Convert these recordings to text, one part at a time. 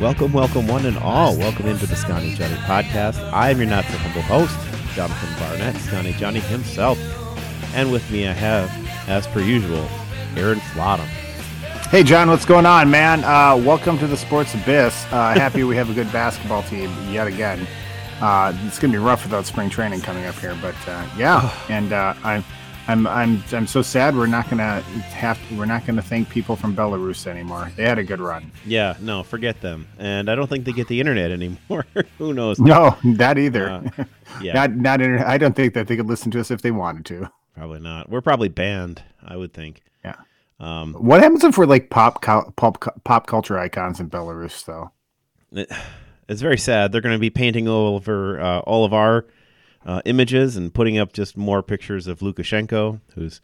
Welcome, welcome, one and all. Welcome into the Scotty Johnny podcast. I am your not so humble host, Jonathan Barnett, Scotty Johnny himself. And with me, I have, as per usual, Aaron Flottam. Hey, John, what's going on, man? Uh, welcome to the Sports Abyss. Uh, happy we have a good basketball team yet again. Uh, it's going to be rough without spring training coming up here, but uh, yeah, and uh, I'm. I'm I'm I'm so sad we're not gonna have to, we're not gonna thank people from Belarus anymore. They had a good run. Yeah, no, forget them. And I don't think they get the internet anymore. Who knows? No, that either. Uh, yeah, not not inter- I don't think that they could listen to us if they wanted to. probably not. We're probably banned. I would think. Yeah. Um, What happens if we're like pop pop pop culture icons in Belarus though? it- it's very sad. They're going to be painting over uh, all of our uh, images and putting up just more pictures of Lukashenko, who's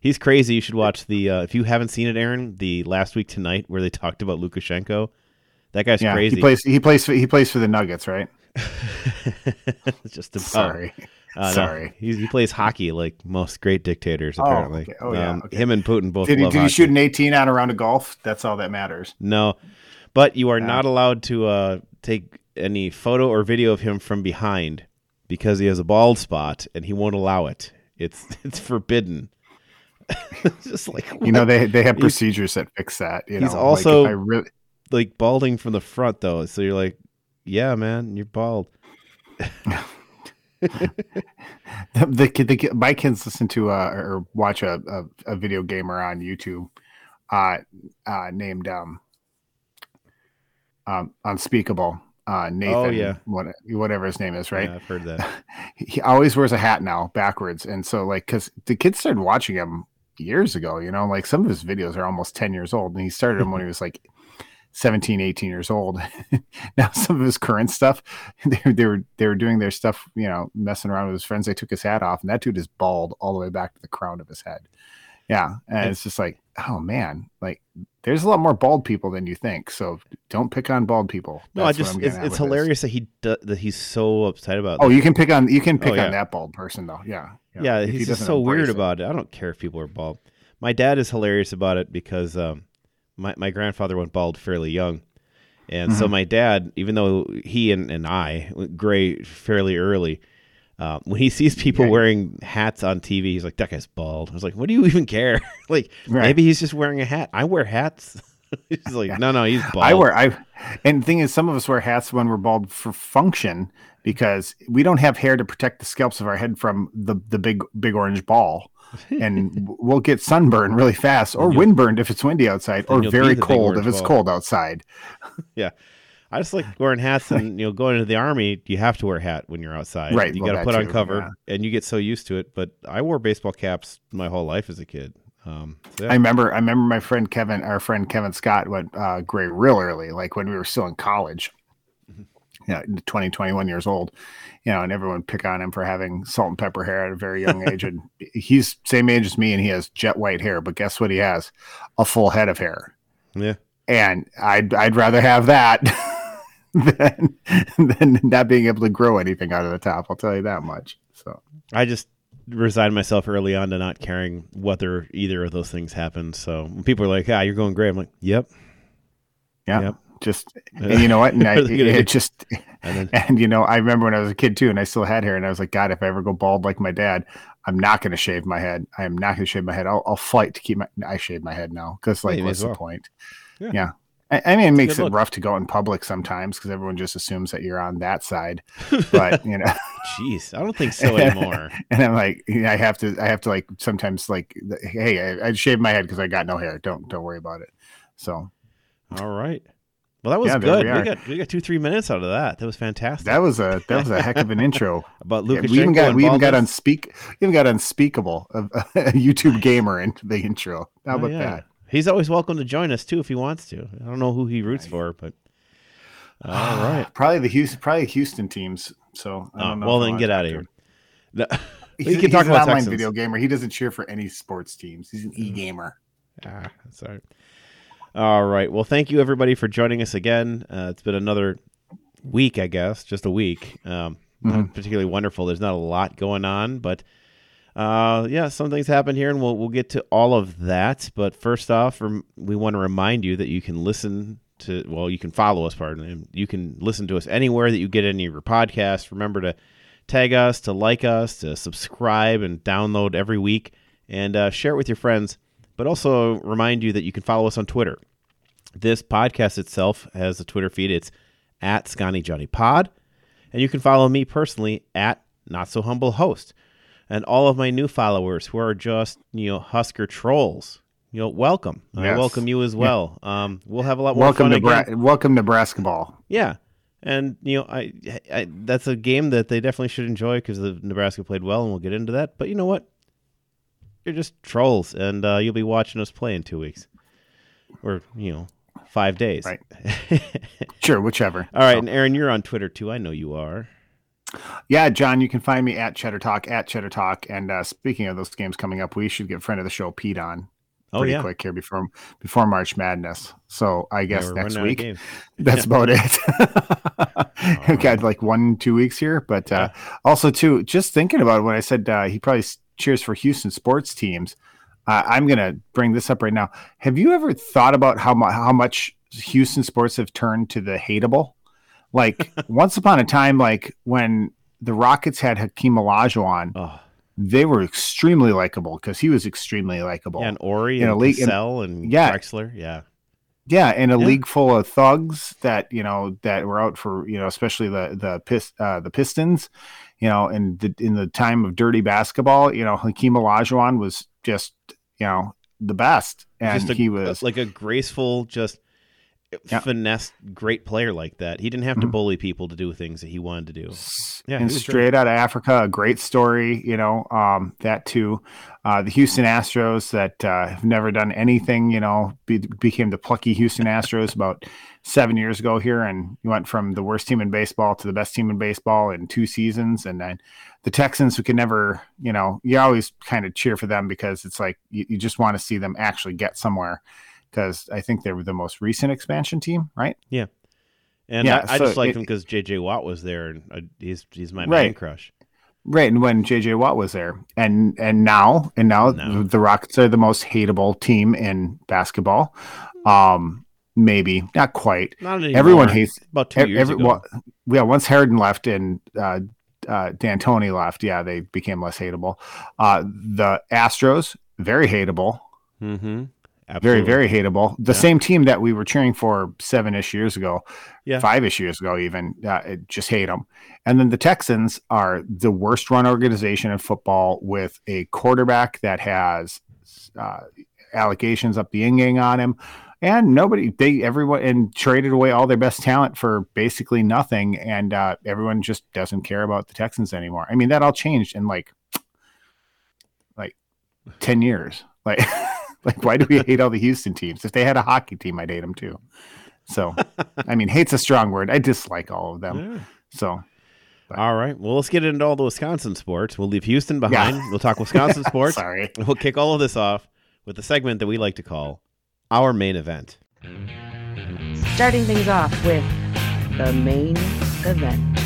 he's crazy. You should watch the uh, if you haven't seen it, Aaron, the last week tonight where they talked about Lukashenko. That guy's Yeah, crazy. he plays he plays for, he plays for the Nuggets, right? just about. Sorry. Uh, no, Sorry. he's, he plays hockey like most great dictators. Oh, Apparently, okay. Oh, yeah, Um, okay. him and Putin both Did he, love did he shoot an 18 on around a round of golf? That's all that matters. No, but you are Yeah. not allowed to uh, take any photo or video of him from behind because he has a bald spot and he won't allow it. It's it's forbidden. Just like You know, they they have He's- procedures that fix that. You he's know, also- like really, like balding from the front though. So you're like, yeah, man, you're bald. the, the, the my kids listen to uh, or watch a, a, a video gamer on YouTube uh, uh, named um, um, Unspeakable. Uh, Nathan, Oh, yeah. what, whatever his name is, right? Yeah, I've heard that. he always wears a hat now backwards and so like because the kids started watching him years ago you know like some of his videos are almost 10 years old and he started them when he was like 17 18 years old now some of his current stuff they, they were they were doing their stuff you know messing around with his friends they took his hat off and that dude is bald all the way back to the crown of his head yeah and it's just like oh man like there's a lot more bald people than you think so don't pick on bald people No, I just it's, it's with this. hilarious that he do, that he's so upset about. Oh, this. you can pick on you can pick Oh, yeah. on that bald person though. Yeah. yeah, he he's just so weird it. about it. I don't care if people are bald. My dad is hilarious about it because um, my my grandfather went bald fairly young, and so Mhm. my dad, even though he and, and I went gray fairly early, uh, when he sees people Yeah. wearing hats on TV, he's like, "That guy's bald." I was like, "What do you even care? like, Right. maybe he's just wearing a hat. I wear hats." he's like, "No, no, he's bald." I wear I and the thing is some of us wear hats when we're bald for function because we don't have hair to protect the scalps of our head from the the big big orange ball. and we'll get sunburn really fast or windburned if it's windy outside or very cold if it's ball. cold outside. I just like wearing hats, and you know, going into the army, you have to wear a hat when you're outside. Right, You well, got to put on too, cover, yeah. and you get so used to it. But I wore baseball caps my whole life as a kid. Um, so yeah. I remember I remember my friend Kevin, our friend Kevin Scott went uh, gray real early, like when we were still in college. Mhm. Yeah, 20, 21 years old, you know, and everyone pick on him for having salt and pepper hair at a very young age. And he's same age as me, and he has jet white hair. But guess what? He has a full head of hair, yeah. and I'd I'd rather have that than than not being able to grow anything out of the top. I'll tell you that much. So I just resigned myself early on to not caring whether either of those things happened. So when people are like, "Ah, you're going gray," I'm like, "Yep." yeah, Yep. just and you know what? And I, What are they gonna do? it just And then And you know, I remember when I was a kid too, and I still had hair, and I was like, God, if I ever go bald like my dad, I'm not going to shave my head. I am not going to shave my head. I'll, I'll fight to keep my. I shave my head now because, like, what's as the point? Yeah. Yeah. I, I mean, it makes it look. rough to go in public sometimes because everyone just assumes that you're on that side. But you know, jeez, I don't think so anymore. and I'm like, I have to, I have to like sometimes like, hey, I, I shaved my head because I got no hair. Don't, don't worry about it. So All right. Well, that was Yeah, good. we We, got we got two three minutes out of that. That was fantastic. that was a that was a heck of an intro. About Yeah, we even got we even got unspeak even got unspeakable a, a YouTube gamer into the intro. How Oh, about yeah. that? He's always welcome to join us too if he wants to. I don't know who he roots for, but All right. Probably the Houston, probably Houston teams. So I Oh, don't know. well, then get out of here. No, He's, we can he's talk about online Texans. video gamer. He doesn't cheer for any sports teams. He's an Mm. e-gamer. Ah, that's all right. Right. Well, thank you everybody for joining us again. Uh, it's been another week, I guess, just a week. Um, Not Mhm. particularly wonderful. There's not a lot going on, but uh, yeah, some things happen here, and we'll we'll get to all of that. But first off, we want to remind you that you can listen to well, you can follow us, pardon, you can listen to us anywhere that you get any of your podcasts. Remember to tag us, to like us, to subscribe and download every week, and uh, share it with your friends. But also remind you that you can follow us on Twitter. This podcast itself has a Twitter feed. It's at Scotty Johnny Pod, and you can follow me personally at Not So Humble Host, and all of my new followers who are just you know Husker trolls. You know, welcome. I welcome you as well. Um, we'll have a lot more Welcome fun to again. Bra- welcome to basketball. Yeah, and you know, I, I that's a game that they definitely should enjoy because the Nebraska played well, and we'll get into that. But you know what? You're just trolls, and uh, you'll be watching us play in two weeks, or you know, five days. Right. Sure, whichever. All right, So- and Aaron, you're on Twitter too. I know you are. Yeah, John, you can find me at Cheddar Talk at Cheddar Talk. And uh, speaking of those games coming up, we should get friend of the show Pete on Oh pretty yeah. quick here before before March Madness. So I guess we're next running out of week. That's about it. We've got like one, two weeks here, but uh, also too, just thinking about when I said uh, he probably cheers for Houston sports teams. Uh, I'm gonna bring this up right now. Have you ever thought about how mu- how much Houston sports have turned to the hateable? Like once upon a time, like when the Rockets had Hakeem Olajuwon, Oh, they were extremely likable because he was extremely likable. yeah, and Ori in and league- Cassell and yeah. Drexler. Yeah. Yeah, in a Yeah. league full of thugs that you know that were out for you know, especially the the pis, uh, the Pistons, you know, and the in the time of dirty basketball, you know, Hakeem Olajuwon was just you know the best, and just a, he was like a graceful, just Yeah. finesse, great player like that. He didn't have to Mhm. bully people to do things that he wanted to do. Yeah, and was straight out of Africa, a great story, you know, um, that too. Uh, the Houston Astros that uh, have never done anything, you know, be, became the plucky Houston Astros about seven years ago here, and went from the worst team in baseball to the best team in baseball in two seasons, and then the Texans, who can never, you know, you always kind of cheer for them because it's like you, you just want to see them actually get somewhere. Because I think they were the most recent expansion team, right? And Yeah, I, I so just liked it- him because J.J. Watt was there, and uh, he's he's my man Right. crush. Right, and when JJ Watt was there, and and now and now No. the Rockets are the most hateable team in basketball. Um, maybe not quite. Not anymore. Everyone hates about two years every, ago. well, yeah. Once Harden left and uh, uh, D'Antoni left, yeah, they became less hateable. Uh, the Astros very hateable, mm-hmm. Very very hateable. The Yeah. same team that we were cheering for seven ish years ago, Yeah. five ish years ago, even uh, just hate them. And then the Texans are the worst run organization in football with a quarterback that has uh, allegations up the yin yang on him. And nobody, they, everyone, and traded away all their best talent for basically nothing. And uh, everyone just doesn't care about the Texans anymore. I mean, that all changed in like, like 10 years. Like, like, why do we hate all the Houston teams? If they had a hockey team, I'd hate them too. So, I mean, hate's a strong word. I dislike all of them. Yeah. So, All right. Well, let's get into all the Wisconsin sports. We'll leave Houston behind. We'll talk Wisconsin sports. sorry. We'll kick all of this off with the segment that we like to call our main event. Starting things off with the main event.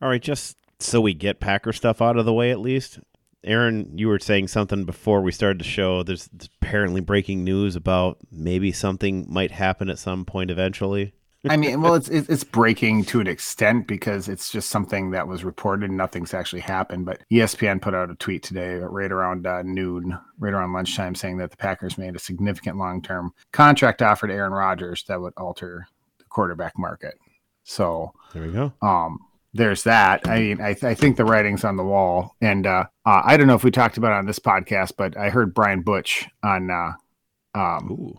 All right, just so we get Packer stuff out of the way at least. Aaron, you were saying something before we started the show. There's apparently breaking news about maybe something might happen at some point eventually. I mean, well, it's it's breaking to an extent because it's just something that was reported and nothing's actually happened. But ESPN put out a tweet today, right around uh, noon, right around lunchtime, saying that the Packers made a significant long-term contract offer to Aaron Rodgers that would alter the quarterback market. So, There we go. um, there's that. I mean, I, I think the writing's on the wall, and uh, uh, I don't know if we talked about it on this podcast, but I heard Brian Butch on. Uh, um,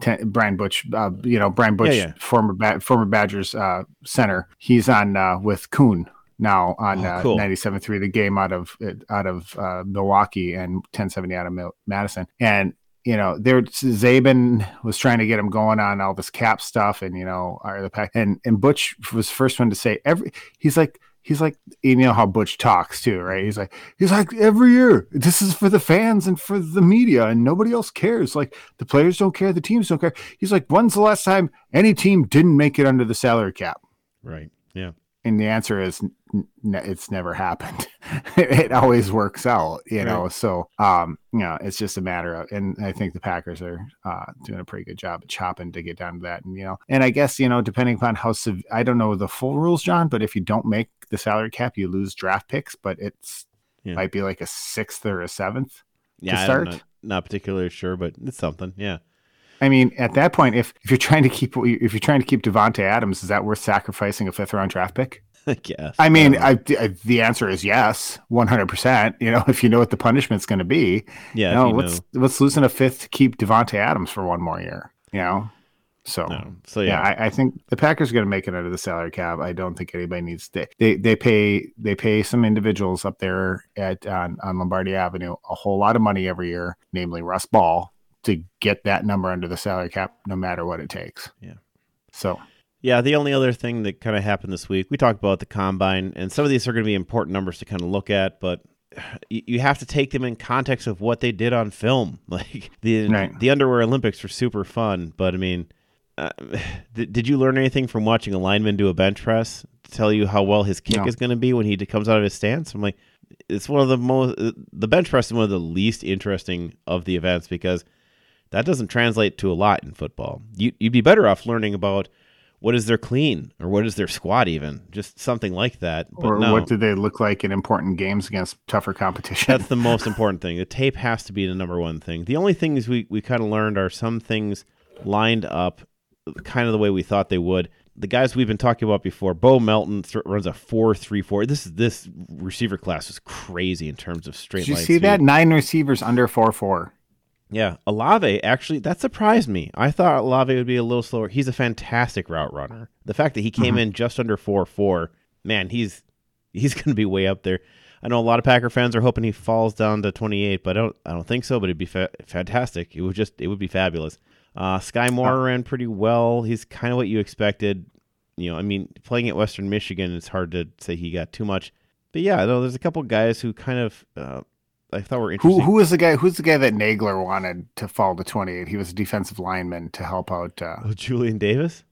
ten, Brian Butch, uh, you know Brian Butch, Yeah, yeah. former ba- former Badgers uh, center. He's on uh, with Kuhn now on Oh, uh, cool. 97.3, the game out of out of uh, Milwaukee and 1070 out of Mil- Madison. And you know, there Zabin was trying to get him going on all this cap stuff, and you know, the pack and and Butch was first one to say every. He's like, he's like, you know how Butch talks too, right? He's like, he's like every year, this is for the fans and for the media, and nobody else cares. Like the players don't care, the teams don't care. He's like, when's the last time any team didn't make it under the salary cap? Right. Yeah. And the answer is it's never happened. it always works out, you know. Right. So, um, you know, it's just a matter of, and I think the Packers are uh, doing a pretty good job at chopping to get down to that. And you know, and I guess you know, depending upon how sev- I don't know the full rules, John, but if you don't make the salary cap, you lose draft picks. But it's Yeah. might be like a sixth or a seventh. Yeah. I'm start? not, not particularly sure, but it's something. Yeah. I mean, at that point, if if you're trying to keep if you're trying to keep Davante Adams, is that worth sacrificing a fifth round draft pick? I guess. I mean, don't. I, I, the answer is yes, one hundred percent. You know, if you know what the punishment's going to be, yeah. you let's let's loosen a fifth to keep Davante Adams for one more year. You know, so. No. So yeah, yeah. I, I think the Packers are going to make it out of the salary cap. I don't think anybody needs to. They they pay they pay some individuals up there at on, on Lombardi Avenue a whole lot of money every year, namely Russ Ball, to get that number under the salary cap, no matter what it takes. Yeah. So Yeah, the only other thing that kind of happened this week, we talked about the combine, and some of these are going to be important numbers to kind of look at, but you, have to take them in context of what they did on film. Like the Right. the underwear Olympics were super fun, but I mean, uh, did, did you learn anything from watching a lineman do a bench press to tell you how well his kick No. is going to be when he comes out of his stance? I'm like, it's one of the most the bench press is one of the least interesting of the events because that doesn't translate to a lot in football. You, you'd be better off learning about what is their clean or what is their squat, even just something like that. But or no, what do they look like in important games against tougher competition? that's the most important thing. The tape has to be the number one thing. The only things we, we kind of learned are some things lined up kind of the way we thought they would. The guys we've been talking about before, Bo Melton th- runs a four three four. This is this receiver class is crazy in terms of straight Did you see speed. that nine receivers under four four? Yeah, Olave actually that surprised me. I thought Olave would be a little slower. He's a fantastic route runner. The fact that he came Mm-hmm. in just under four four, man, he's he's going to be way up there. I know a lot of Packer fans are hoping he falls down to 28, but I don't I don't think so. But it'd be fa- fantastic. It would just it would be fabulous. Uh, Skyy Moore ran pretty well. He's kind of what you expected. You know, I mean, playing at Western Michigan, it's hard to say he got too much. But yeah, though there's a couple guys who kind of uh, I thought were Who interesting. who was the guy? Who's the guy that Nagler wanted to fall to twenty eight? He was a defensive lineman to help out. Uh, Oh, Julian Davis.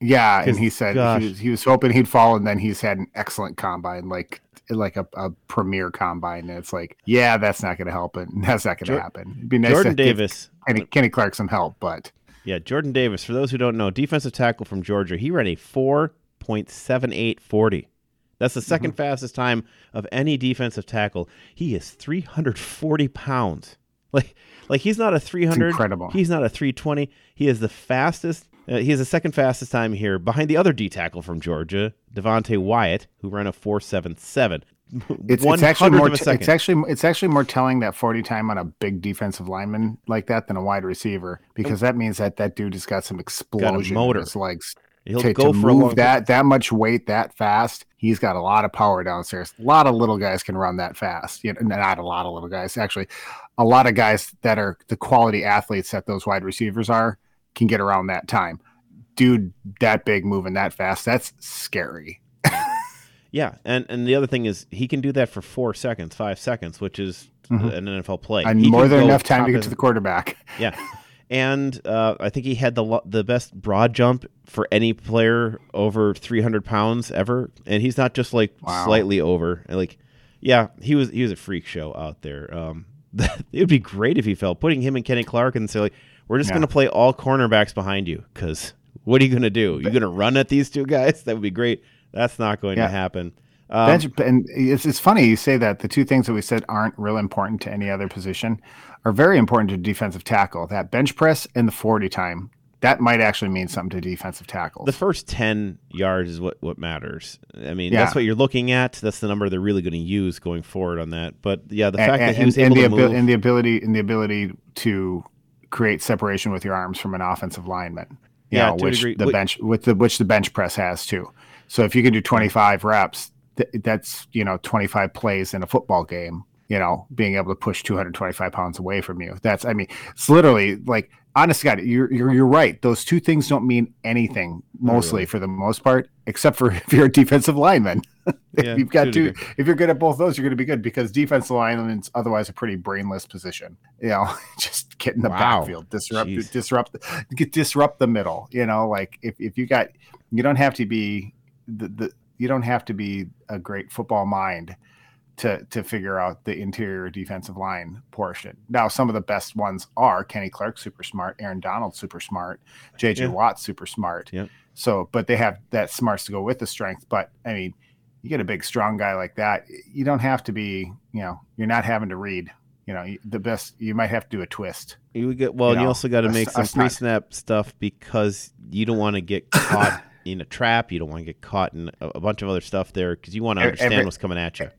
yeah, and he said he was, he was hoping he'd fall, and then he's had an excellent combine, like like a, a premier combine. And it's like, yeah, that's not going to help, and that's not going to happen. It'd be nice Jordan to Davis. Kenny, Kenny Clark some help, but Yeah, Jordan Davis. For those who don't know, defensive tackle from Georgia. He ran a four point seven eight forty. That's the 2nd fastest time of any defensive tackle. He is three hundred forty pounds. Like, like he's not a three hundred. incredible. He's not a three twenty. He is the fastest. Uh, he is the second fastest time here, behind the other D tackle from Georgia, Devonte Wyatt, who ran a four seven seven. it's, One it's actually more t- it's actually it's actually more telling that forty time on a big defensive lineman like that than a wide receiver because that means that that dude has got some explosion motor. in his legs. He'll to, go to for move that that much weight that fast. He's got a lot of power downstairs. A lot of little guys can run that fast. You know, not a lot of little guys. Actually, a lot of guys that are the quality athletes that those wide receivers are can get around that time. Dude, that big moving that fast, that's scary. Yeah, and and the other thing is he can do that for four seconds, five seconds, which is Mhm. an NFL play. and He more than enough time to get to the quarterback. Yeah, and uh, I think he had the lo- the best broad jump for any player over 300 pounds ever, and he's not just like Wow. slightly over. Like, yeah, he was he was a freak show out there. Um, it would be great if he fell. Putting him and Kenny Clark and say like, we're just Yeah. going to play all cornerbacks behind you because what are you going to do? You're going to run at these two guys? That would be great. That's not going Yeah. to happen. Um, Bench, and it's, it's funny you say that the two things that we said aren't real important to any other position are very important to defensive tackle. That bench press and the 40 time, that might actually mean something to defensive tackles. the first 10 yards is what, what matters. I mean, Yeah. that's what you're looking at. That's the number they're really going to use going forward on that. But yeah, the and, fact that he and- was and able the to abil- move. and the ability and the ability to create separation with your arms from an offensive lineman. Yeah, know, which the bench with the which the bench press has too. So if you can do 25 reps, th- that's you know 25 plays in a football game. you know, being able to push 225 pounds away from you. That's, I mean, it's literally like, honest God, you're, you're, you're right. Those two things don't mean anything mostly for the most part, except for if you're a defensive lineman. Yeah, if you've got two, if you're good at both those, you're going to be good because defensive linemen's otherwise a pretty brainless position. You know, just get in the Wow. backfield, disrupt, Jeez. disrupt, get disrupt the middle. You know, like if, if you got, you don't have to be the, the you don't have to be a great football mind to to figure out the interior defensive line portion. Now, some of the best ones are Kenny Clark, super smart, Aaron Donald, super smart, JJ Yeah. Watt, super smart. Yep. So, but they have that smarts to go with the strength. But I mean, you get a big, strong guy like that, you don't have to be, you know, you're not having to read. You know, the best you might have to do a twist. You get well, You and you also got to make s- some a pre-snap stuff because you don't want to get caught in a trap. You don't want to get caught in a, a bunch of other stuff there because you want to understand every- what's coming at you,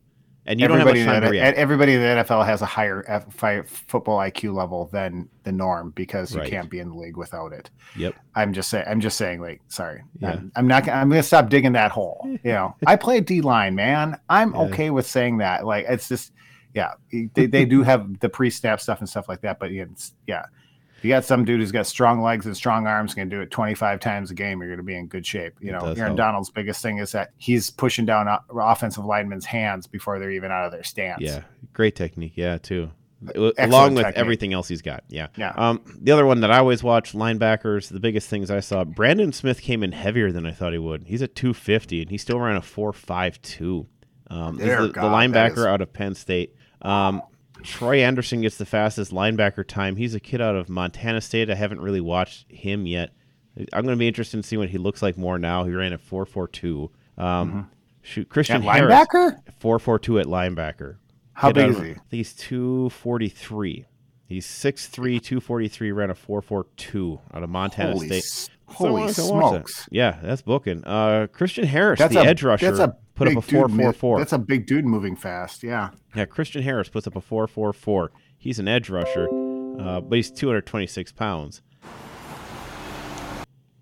and you don't have much time to react. everybody in the NFL has a higher F, football IQ level than the norm because you Right. can't be in the league without it. Yep. I'm just saying. I'm just saying. Like, sorry. Yeah. I'm, I'm not. I'm going to stop digging that hole. You know, I play D line, man. I'm Yeah. okay with saying that. Like, it's just, yeah. They, they do have the pre-snap stuff and stuff like that, but yeah. If you got some dude who's got strong legs and strong arms, to do it 25 times a game, you're going to be in good shape. You know, Aaron help. Donald's biggest thing is that he's pushing down offensive linemen's hands before they're even out of their stance. Yeah, great technique. Yeah, too. Excellent Along with technique. everything else he's got. Yeah. Yeah. Um, the other one that I always watch, linebackers. The biggest things I saw, Brandon Smith came in heavier than I thought he would. He's at 250, and he still ran a 4.52. Um, Dear the, the God, linebacker is- out of Penn State. Um, Troy Anderson gets the fastest linebacker time. He's a kid out of Montana State. I haven't really watched him yet. I'm going to be interested in seeing what he looks like more now. He ran a 4.42. Um, Shoot, Christian At Harris, Mm-hmm. linebacker? 4.42 at linebacker. How Kid big is he? He's 243. He's 6'3", 243, ran a 4.42 out of Montana Holy, State. s- holy I can watch that. smokes! Yeah, that's booking. Uh, Christian Harris, That's the a edge rusher, That's a put up a big dude mo- 4.44. That's a big dude moving fast. Yeah. Yeah, Christian Harris puts up a 4.44. He's an edge rusher, uh, but he's 226 pounds.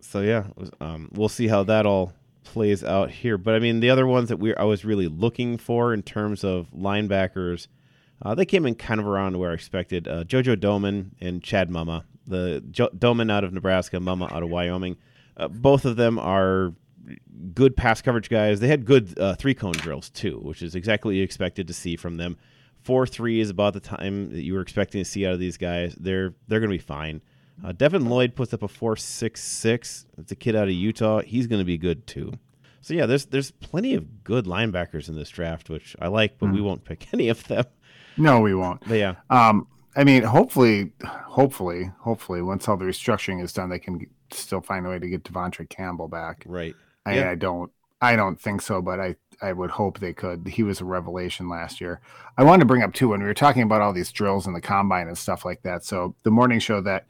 So yeah, um, we'll see how that all plays out here. But I mean, the other ones that we I was really looking for in terms of linebackers, uh, they came in kind of around where I expected. Uh, JoJo Domann and Chad Muma, the jo- Domann out of Nebraska, Muma out of Wyoming. Uh, both of them are good pass coverage guys. They had good uh, three cone drills too, which is exactly what you expected to see from them. Four three is about the time that you were expecting to see out of these guys. They're they're going to be fine. Uh, Devin Lloyd puts up a four six six. It's a kid out of Utah. He's going to be good too. So yeah, there's there's plenty of good linebackers in this draft, which I like, but we won't pick any of them. No, we won't. But yeah, Um, I mean, hopefully, hopefully, hopefully, once all the restructuring is done, they can still find a way to get Devontae Campbell back. right. I, Yeah. I don't, I don't think so, but I, I would hope they could. He was a revelation last year. I wanted to bring up too when we were talking about all these drills in the combine and stuff like that. So the morning show that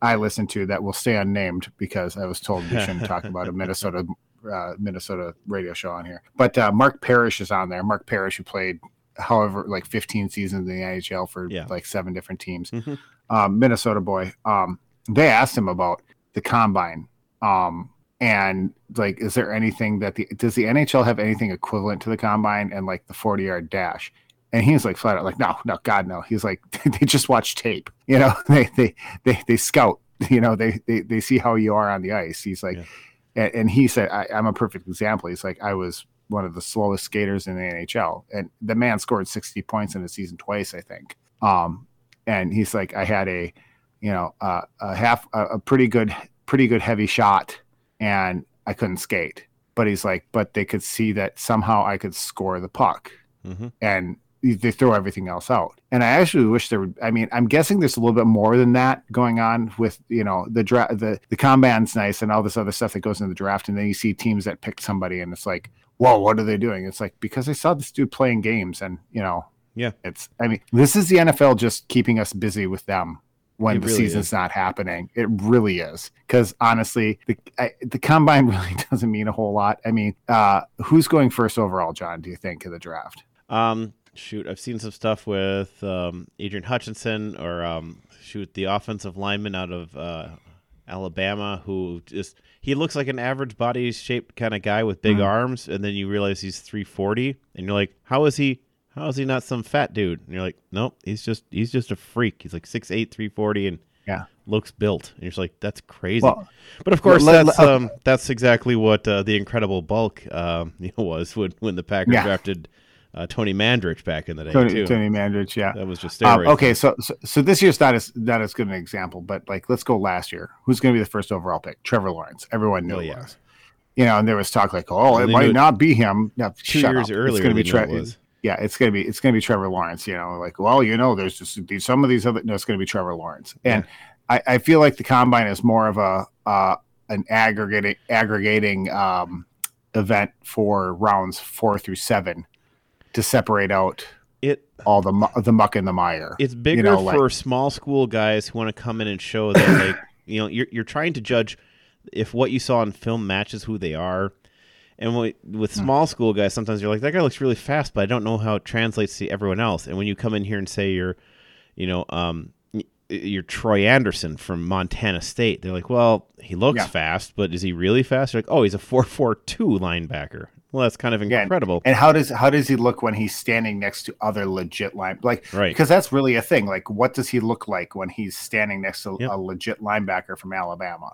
I listened to that will stay unnamed because I was told we shouldn't talk about a Minnesota uh, Minnesota radio show on here. But uh, Mark Parrish is on there. Mark Parrish, who played however like 15 seasons in the NHL for Yeah. like seven different teams, Mhm. um, Minnesota boy. Um, they asked him about the combine. Um, and like, is there anything that the does the NHL have anything equivalent to the combine and like the 40 yard dash? And he's like flat out like, no, no, God, no. He's like, they just watch tape, you know, they they they they scout, you know, they they they see how you are on the ice. He's like, Yeah. and, and he said, I, I'm a perfect example. He's like, I was one of the slowest skaters in the NHL, and the man scored 60 points in a season twice, I think. Um, and he's like, I had a, you know, uh, a half, a, a pretty good, pretty good heavy shot, and I couldn't skate. But he's like, but they could see that somehow I could score the puck, hmm and they throw everything else out. And I actually wish there would. I mean, I'm guessing there's a little bit more than that going on with you know the draft. The the combine's nice and all this other stuff that goes into the draft, and then you see teams that pick somebody, and it's like, whoa, what are they doing? It's like because I saw this dude playing games, and you know, Yeah. it's. I mean, this is the NFL just keeping us busy with them when It the really season's is. not happening. It really is because honestly, the I, the combine really doesn't mean a whole lot. I mean, uh, who's going first overall, John? Do you think in the draft? Um, shoot, I've seen some stuff with um, Aidan Hutchinson or um, shoot the offensive lineman out of uh, Alabama who just he looks like an average body shaped kind of guy with big Mhm. arms, and then you realize he's 340, and you're like, how is he? How is he not some fat dude? And you're like, nope, he's just he's just a freak. He's like 6'8", 340 and Yeah. looks built. And you're just like, that's crazy. Well, but of course, let- that's let- um, that's exactly what uh, the Incredible Bulk um, you know, was when when the Packers Yeah. drafted uh, Tony Mandarich back in the day Tony, too. Tony Mandarich, yeah. That was just Um, steroids. okay, so, so so this year's not as not as good an example, but like let's go last year. Who's going to be the first overall pick? Trevor Lawrence. Everyone knew Oh, it yeah. was. You know, and there was talk like, oh, it might it not be him. No, Two years up. earlier, it's going to be Trevor. Yeah, it's going to be it's to be Trevor Lawrence. You know, like, well, you know, there's just some of these other. No, it's going to be Trevor Lawrence, and I, I feel like the combine is more of a uh, an aggregating aggregating um, event for rounds four through seven to separate out It all the mu- the muck and the mire. it's bigger know, like- for small school guys who want to come in and show that like you know you're you're trying to judge if what you saw in film matches who they are. And with, with Hmm. small school guys, sometimes you're like, that guy looks really fast, but I don't know how it translates to everyone else. And when you come in here and say you're, you know, um, you're Troy Anderson from Montana State, they're like, well, he looks Yeah. fast, but is he really fast? You're like, oh, he's a four four two linebacker. Well, that's kind of Yeah, incredible. And how does how does he look when he's standing next to other legit line like Right. because that's really a thing. Like what does he look like when he's standing next to Yep. a legit linebacker from Alabama?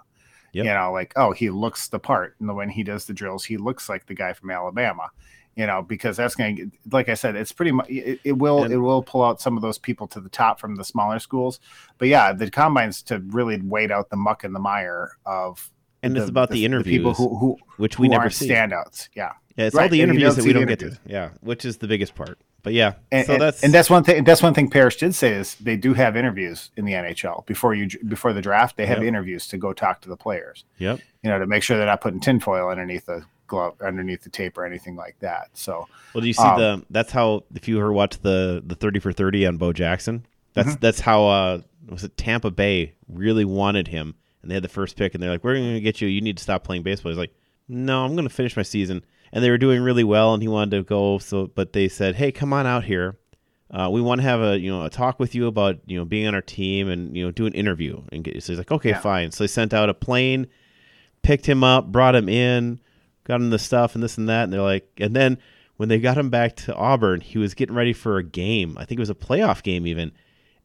Yep. You know, like oh, he looks the part. And when he does the drills, he looks like the guy from Alabama. You know, because that's going to, like I said, it's pretty much it, it will And- it will pull out some of those people to the top from the smaller schools. But yeah, the combines to really wait out the muck and the mire of And it's about the people interviews, who who, which we who never aren't see. standouts. Yeah. Yeah, it's all the interviews that we don't get to. Yeah, which is the biggest part. But yeah, and, so that's and that's one thing. That's one thing Parrish did say is they do have interviews in the NHL before you before the draft. They have Yep. interviews to go talk to the players. yep. You know, to make sure they're not putting tinfoil underneath the glove, underneath the tape, or anything like that. So Well, do you see Um, the? That's how if you ever watch the the thirty for thirty on Bo Jackson, that's Mm-hmm. that's how uh was it Tampa Bay really wanted him, and they had the first pick, and they're like, "We're going to get you. You need to stop playing baseball." He's like, "No, I'm going to finish my season." And they were doing really well, and he wanted to go. So, but they said, "Hey, come on out here. Uh, we want to have a you know a talk with you about you know being on our team and you know do an interview." And get, so he's like, "Okay, Yeah. fine." So they sent out a plane, picked him up, brought him in, got him the stuff and this and that. And they're like, and then when they got him back to Auburn, he was getting ready for a game. I think it was a playoff game even.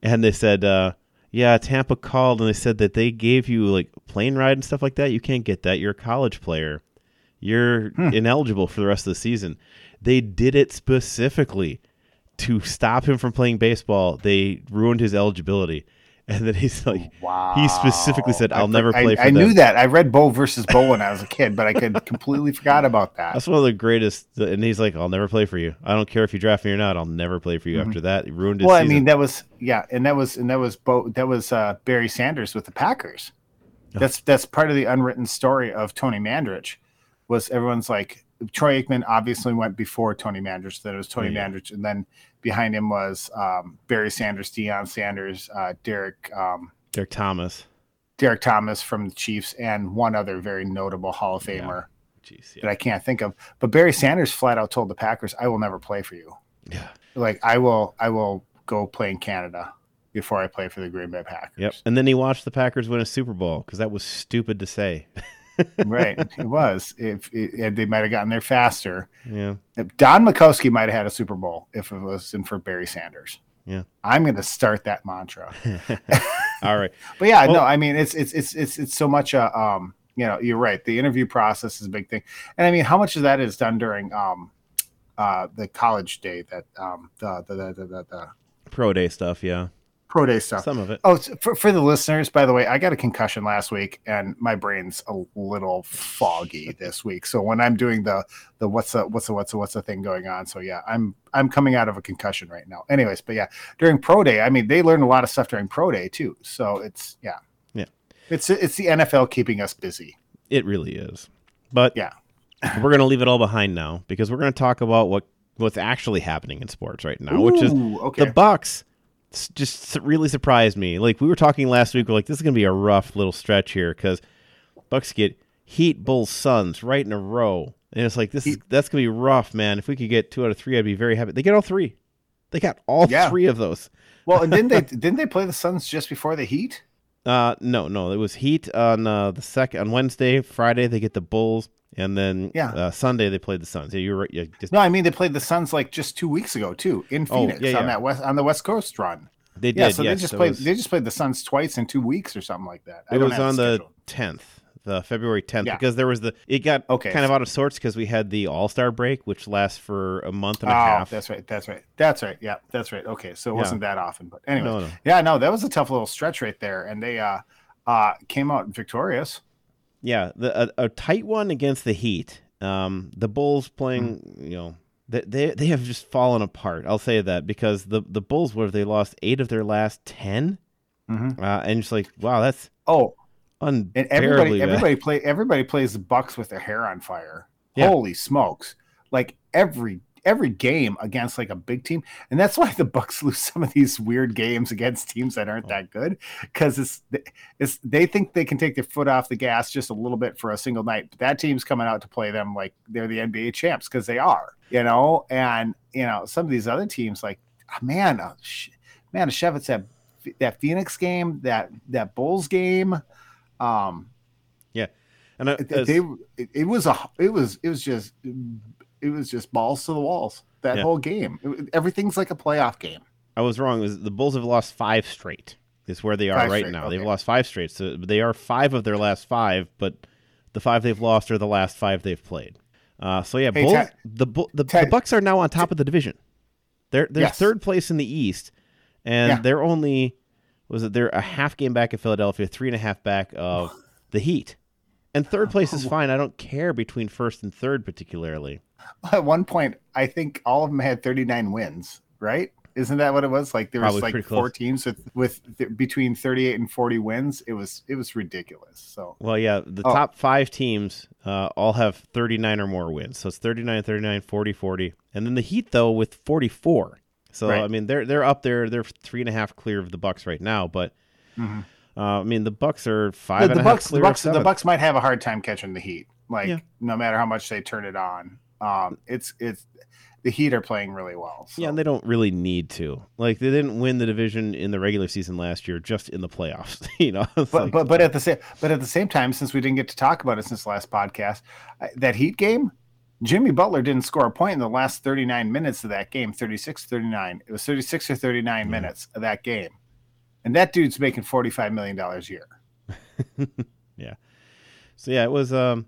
And they said, uh, yeah, Tampa called and they said that they gave you like plane ride and stuff like that. You can't get that. You're a college player. You're ineligible for the rest of the season. They did it specifically to stop him from playing baseball. They ruined his eligibility. And then he's like, wow, he specifically said, I'll I- never I, play for I them. knew that. I read Bo versus Bo when I was a kid, but I could completely forgot about that. That's one of the greatest. And he's like, I'll never play for you. I don't care if you draft me or not. I'll never play for you after that. He ruined his Mm-hmm. Well, I mean, that was yeah, and that was and that was Bo, that was uh, Barry Sanders with the Packers. Oh. That's that's part of the unwritten story of Tony Mandarich. Was everyone's like Troy Aikman obviously went before Tony Mandarich. Then it was Tony Yeah. Mandarich, and then behind him was um, Barry Sanders, Deion Sanders, uh, Derrick um, Derrick Thomas. Derrick Thomas from the Chiefs, and one other very notable Hall of Yeah. Famer Jeez. that I can't think of. But Barry Sanders flat out told the Packers, "I will never play for you." yeah. Like I will, I will go play in Canada before I play for the Green Bay Packers. Yep. And then he watched the Packers win a Super Bowl because that was stupid to say. right. It was. If it, they might have gotten there faster. yeah. If Don Majkowski might have had a Super Bowl if it wasn't for Barry Sanders. Yeah. I'm going to start that mantra. All right. But yeah, no, I mean it's it's it's it's it's so much a um you know you're right. The interview process is a big thing, and I mean how much of that is done during um uh the college day that um the the the, the, the, the Pro day stuff. Yeah. Pro day stuff. Some of it. Oh, for, for the listeners, by the way, I got a concussion last week, and my brain's a little foggy this week. So when I'm doing the the what's the what's the what's the what's the thing going on, so yeah, I'm I'm coming out of a concussion right now. Anyways, but yeah, during pro day, I mean, they learn a lot of stuff during pro day too. So it's yeah, Yeah. it's it's the NFL keeping us busy. It really is. But Yeah. we're going to leave it all behind now because we're going to talk about what what's actually happening in sports right now, which is okay. the Bucks just really surprised me. Like we were talking last week, we're like this is going to be a rough little stretch here because Bucks get Heat, Bulls, Suns right in a row, and it's like this is that's going to be rough, man. If we could get two out of three, I'd be very happy. They get all three. They got all Yeah. three of those. well, and didn't they didn't they play the Suns just before the Heat? Uh, no, no, it was Heat on uh, the second on Wednesday, Friday they get the Bulls, and then Yeah. uh, Sunday they played the Suns. Yeah, you're right. Yeah, just, No, I mean they played the Suns like just two weeks ago too in Oh, Phoenix yeah, yeah. on that west on the West Coast run. they did. Yeah, so yes, they just played was- they just played the Suns twice in two weeks or something like that. I it was on the tenth, the February tenth, Yeah. because there was the it got Okay. kind of out of sorts because we had the All Star break, which lasts for a month and a Oh, half. that's right. That's right. That's right. Yeah, that's right. Okay, so it Yeah. wasn't that often, but anyway, No, no. yeah, no, that was a tough little stretch right there, and they uh uh came out victorious. Yeah, the a, a tight one against the Heat. Um, the Bulls playing, Hmm. you know, they, they they have just fallen apart. I'll say that because the the Bulls have they lost eight of their last 10 Mhm. uh, and just like wow, that's Oh, and everybody bad. everybody play everybody plays the Bucks with their hair on fire. Yeah. Holy smokes! Like every every game against like a big team, and that's why the Bucks lose some of these weird games against teams that aren't that good because it's it's they think they can take their foot off the gas just a little bit for a single night. But that team's coming out to play them like they're the NBA champs because they are, you know. And you know some of these other teams like ah, man, uh, sh- man, Shevitz that that Phoenix game, that that Bulls game. Um, yeah. and uh, as- they it was a it was it was just it was just balls to the walls that Yeah. whole game It- everything's like a playoff game I was wrong. Was the Bulls have lost five straight. Is where they are Five right straight, now. They've lost five straight. So they are five of their last five, but the five they've lost are the last five they've played. Uh, so yeah, Hey, Bulls, Ted- the, the the Bucks are now on top of the division. They're they're Yes. third place in the East, and Yeah. they're only was it they're a half game back of Philadelphia, three and a half back of the Heat, and third place is fine. I don't care between first and third particularly. at one point i think all of them had 39 wins right isn't that what it was like there was Probably like four teams with with th- between 38 and 40 wins it was it was ridiculous so Well, yeah, the Oh. top five teams uh, all have 39 or more wins. So it's 39, 39, 40, 40. And then the Heat, though, with 44. So, Right. I mean, they're they're up there. They're three and a half clear of the Bucks right now. But, Mhm. uh, I mean, the Bucks are five the, and the a half bucks the bucks the bucks might have a hard time catching the heat like Yeah. no matter how much they turn it on um it's it's the heat are playing really well so. Yeah, and they don't really need to. Like, they didn't win the division in the regular season last year, just in the playoffs. you know, but, like- but but at the same but at the same time, since we didn't get to talk about it since the last podcast, that Heat game, Jimmy Butler didn't score a point in the last 39 minutes of that game, 36 39. It was 36 or 39 minutes of that game. And that dude's making $45 million a year. Yeah. So yeah, it was um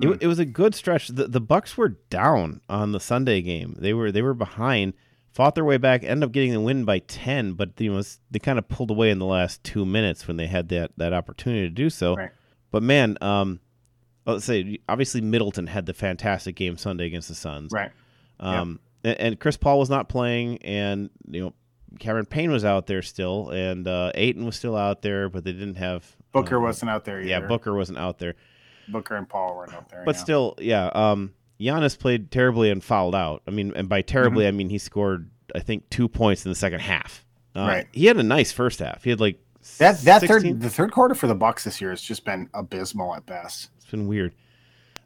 it, Hmm. it was a good stretch. The the Bucks were down on the Sunday game. They were they were behind, fought their way back, ended up getting the win by 10, but you know, they kind of pulled away in the last 2 minutes when they had that that opportunity to do so. Right. But man, um let's say obviously Middleton had the fantastic game Sunday against the Suns. Right. Um and, and Chris Paul was not playing and you know Cameron Payne was out there still and uh Ayton was still out there, but they didn't have Booker uh, wasn't out there either. Yeah, Booker wasn't out there. Booker and Paul weren't out there. But yeah. still, yeah. Um, Giannis played terribly and fouled out. I mean, and by terribly, Mm-hmm. I mean he scored, I think, two points in the second half. Uh, Right. He had a nice first half. He had like that that 16 third the third quarter for the Bucks this year has just been abysmal at best. It's been weird.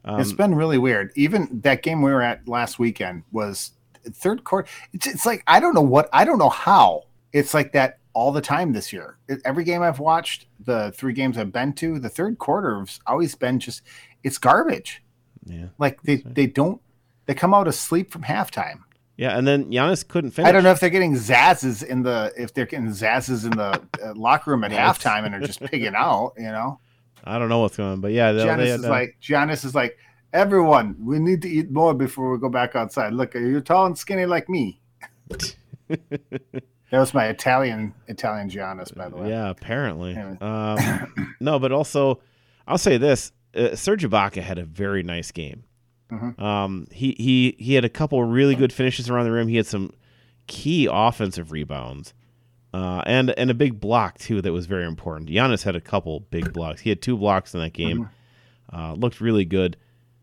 Um, it's been really weird. Even that game we were at last weekend was third quarter. It's, it's like I don't know what I don't know how it's like that all the time this year. Every game I've watched, the three games I've been to, the third quarter has always been just it's garbage. yeah, Like they they don't they come out asleep from halftime. yeah. And then Giannis couldn't finish. I don't know if they're getting zazzes in the if they're getting zazzes in the uh, locker room at halftime and are just pigging out. You know, I don't know what's going on, but yeah, Giannis they is uh, like Giannis is like everyone. We need to eat more before we go back outside. Look, you're tall and skinny like me. that was my Italian Italian Giannis, by the way. yeah, apparently. Um, no, but also, I'll say this: uh, Serge Ibaka had a very nice game. Mhm. Um, he he he had a couple really good finishes around the rim. He had some key offensive rebounds, uh, and and a big block too that was very important. Giannis had a couple big blocks. He had two blocks in that game. Uh, looked really good.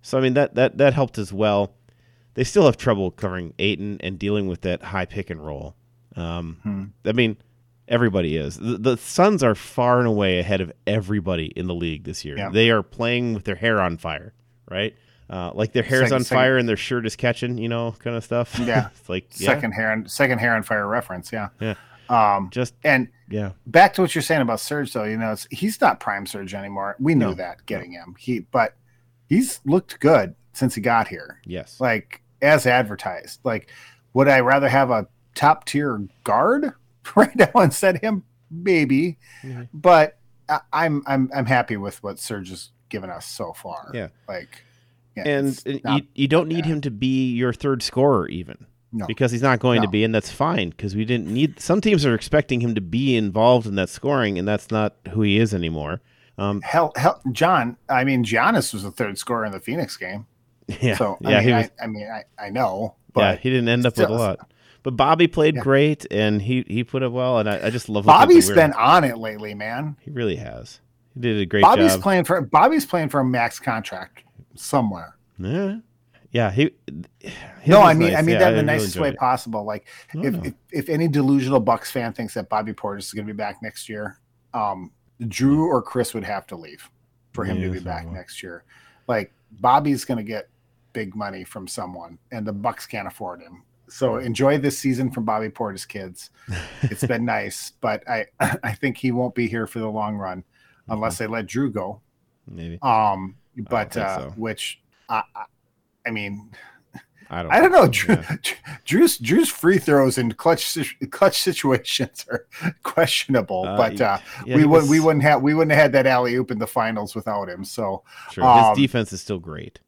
So I mean that that that helped as well. They still have trouble covering Ayton and dealing with that high pick and roll. Um, Hmm. I mean, everybody is. The, the Suns are far and away ahead of everybody in the league this year. Yeah. They are playing with their hair on fire, right? Uh, like their hair's Second- on second- fire and their shirt is catching, you know, kind of stuff. Yeah. it's like yeah, Second hair and second hair on fire reference. Yeah. Um, Just and yeah, back to what you're saying about Serge, though, you know, it's, he's not prime Serge anymore. We knew No. that getting him. He, but he's looked good since he got here, yes, like as advertised. Like, would I rather have a top tier guard right now and of him? Maybe, Mhm. but I, I'm I'm I'm happy with what Serge has given us so far. Yeah. like, yeah, and not- you, you don't need bad. him to be your third scorer even no, because he's not going to be, and that's fine because we didn't need. Some teams are expecting him to be involved in that scoring, and that's not who he is anymore. Um, hell, hell, John. I mean, Giannis was the third scorer in the Phoenix game. yeah, So I yeah, mean, he was. I, I mean, I, I know, yeah, but he didn't end up with a lot. But Bobby played Yeah. great, and he he put it well, and I, I just love. looking at the Bobby's been on it lately, man. He really has. He did a great Bobby's job. playing for Bobby's playing for a max contract somewhere. yeah, yeah. He. no, I mean nice. I mean Yeah, that in the nicest enjoyed way it. possible. Like if, if if any delusional Bucks fan thinks that Bobby Portis is going to be back next year, um, Jrue or Khris would have to leave for him to be back so- next year. Like Bobby's going to get big money from someone, and the Bucks can't afford him. So enjoy this season from Bobby Portis, kids. It's been nice, but I I think he won't be here for the long run unless they let Jrue go. maybe Um, but uh, so. which I, I, I mean, I don't. I don't know. think Jrue, yeah. Jrue's Jrue's free throws in clutch clutch situations are questionable, Uh, but uh, Yeah, we wouldn't we wouldn't have we wouldn't have had that alley oop in the finals without him. So Sure. um, His defense is still great.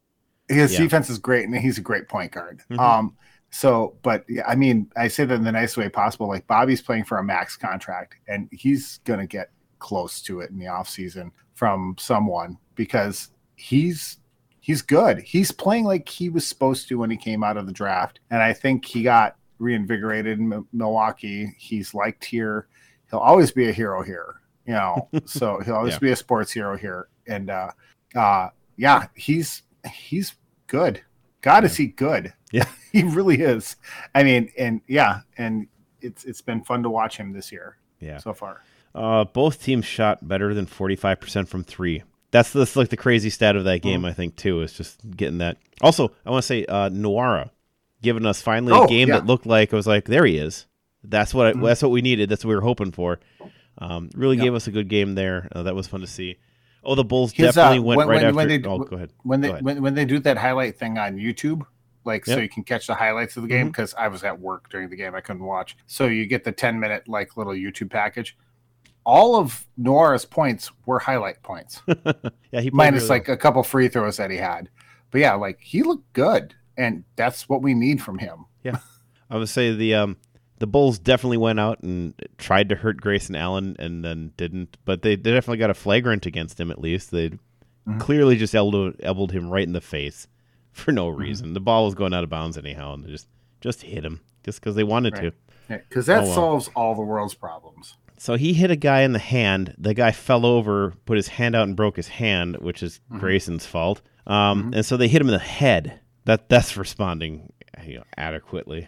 his Yeah. defense is great, and he's a great point guard. Mhm. Um, so, but I mean, I say that in the nicest way possible. Like Bobby's playing for a max contract, and he's gonna get close to it in the offseason from someone because he's he's good. He's playing like he was supposed to when he came out of the draft, and I think he got reinvigorated in Mi- Milwaukee. He's liked here. He'll always be a hero here, you know. so he'll always Yeah. be a sports hero here, and uh, uh, yeah, he's he's good. God, is he good? Yeah. he really is. I mean, and yeah, and it's it's been fun to watch him this year Yeah. so far. Uh, both teams shot better than 45% from three. That's, that's like the crazy stat of that Mm-hmm. game, I think, too, is just getting that. Also, I want to say uh, Nwora giving us finally Oh, a game yeah. that looked like I was like, there he is. That's what I, Mhm. that's what we needed. That's what we were hoping for. Um, really Yep. gave us a good game there. Uh, that was fun to see. Oh, the Bulls His, definitely uh, went when- right when- after. when they- oh, go ahead. When they ahead. when, when they do that highlight thing on YouTube, like so you can catch the highlights of the Mm-hmm. game because I was at work during the game, I couldn't watch. So you get the ten minute like little YouTube package. All of Nwora's points were highlight points, yeah, he minus really like a couple free throws that he had. But yeah, like he looked good, and that's what we need from him. Yeah, I would say the um the Bulls definitely went out and tried to hurt Grayson Allen and then didn't, but they, they definitely got a flagrant against him at least. They Mhm. clearly just elbowed, elbowed him right in the face for no Mm-hmm. reason. The ball was going out of bounds anyhow, and they just just hit him just because they wanted to. Right. Because that Oh, well. solves all the world's problems. So he hit a guy in the hand. The guy fell over, put his hand out, and broke his hand, which is Mhm. Grayson's fault. Um, Mhm. And so they hit him in the head. That that's responding you know, adequately.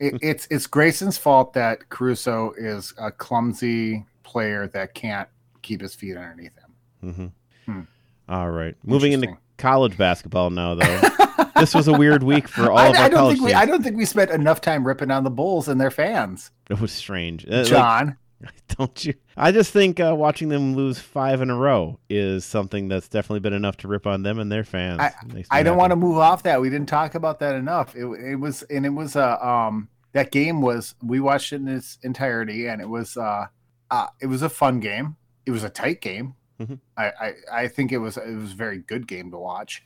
It, it's it's Grayson's fault that Caruso is a clumsy player that can't keep his feet underneath him. hmm Hmm. All right, moving into college basketball now, though. this was a weird week for all I, of our I don't college think we. I don't think we spent enough time ripping on the Bulls and their fans. It was strange. Uh, like, John, don't you? I just think uh, watching them lose five in a row is something that's definitely been enough to rip on them and their fans. Me I don't happy. want to move off that. We didn't talk about that enough. It, it was and it was a um that game was we watched it in its entirety and it was uh, uh it was a fun game. It was a tight game. Mhm. I, I I think it was it was a very good game to watch.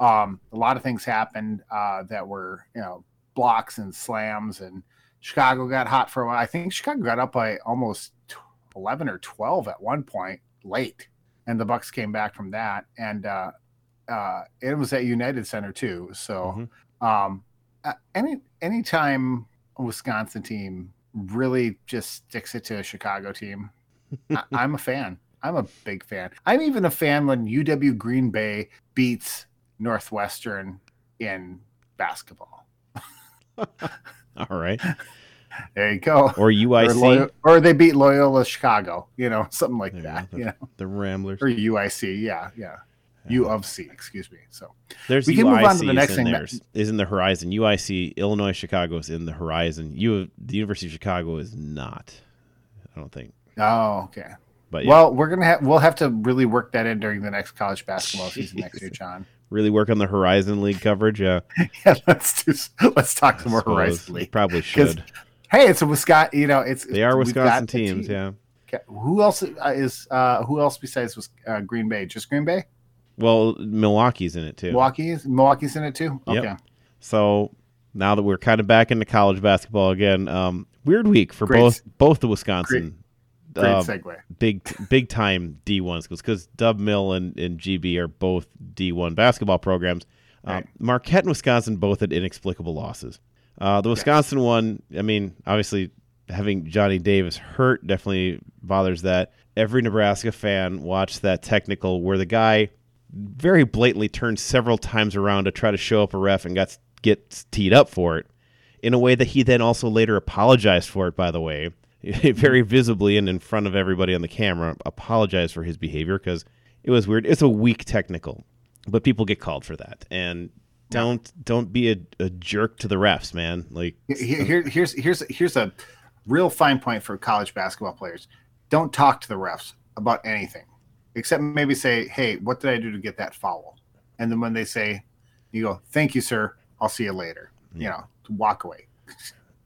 Um, a lot of things happened uh, that were you know blocks and slams and Chicago got hot for a while. I think Chicago got up by almost eleven or twelve at one point late, and the Bucks came back from that. And uh, uh, it was at United Center too. So Mhm. um, uh, any anytime a Wisconsin team really just sticks it to a Chicago team, I, I'm a fan. I'm a big fan. I'm even a fan when UW Green Bay beats Northwestern in basketball. All right, There you go. or Or, UIC, or they beat Loyola Chicago, you know, something like There that. You know, the Ramblers. or UIC, yeah, yeah. U of C, excuse me. So There's we UIC can move on to the next in thing that- is in the horizon. UIC, Illinois, Chicago is in the horizon. U, the University of Chicago is not. I don't think. Oh, okay. But yeah, Well, we're gonna have we'll have to really work that in during the next college basketball season next year, John. Really work on the Horizon League coverage. Yeah, Yeah, let's do let's talk some more. Horizon League. Probably should. Hey, it's a Wisconsin. You know, it's They are Wisconsin teams. team. Yeah. Okay, Who else uh, is uh, who else besides Wis- uh, Green Bay? Just Green Bay? Well, Milwaukee's in it too. Milwaukee is Milwaukee's in it too. Yep. Okay, So now that we're kind of back into college basketball again, um, weird week for Great- both both the Wisconsin great uh, segue. big big time D one schools because Dub Mill and, and GB are both D one basketball programs. Uh, Right. Marquette and Wisconsin both had inexplicable losses. Uh, the Wisconsin one, I mean, obviously having Johnny Davis hurt definitely bothers that. Every Nebraska fan watched that technical where the guy very blatantly turned several times around to try to show up a ref and got get teed up for it in a way that he then also later apologized for it by the way very visibly and in front of everybody on the camera apologized for his behavior because it was weird it's a weak technical but people get called for that and don't don't be a, a jerk to the refs man like Here, here, here's here's here's a real fine point for college basketball players. Don't talk to the refs about anything, except maybe say, "Hey, what did I do to get that foul?" And then when they say, you go, "Thank you, sir. I'll see you later." You mm. know, walk away.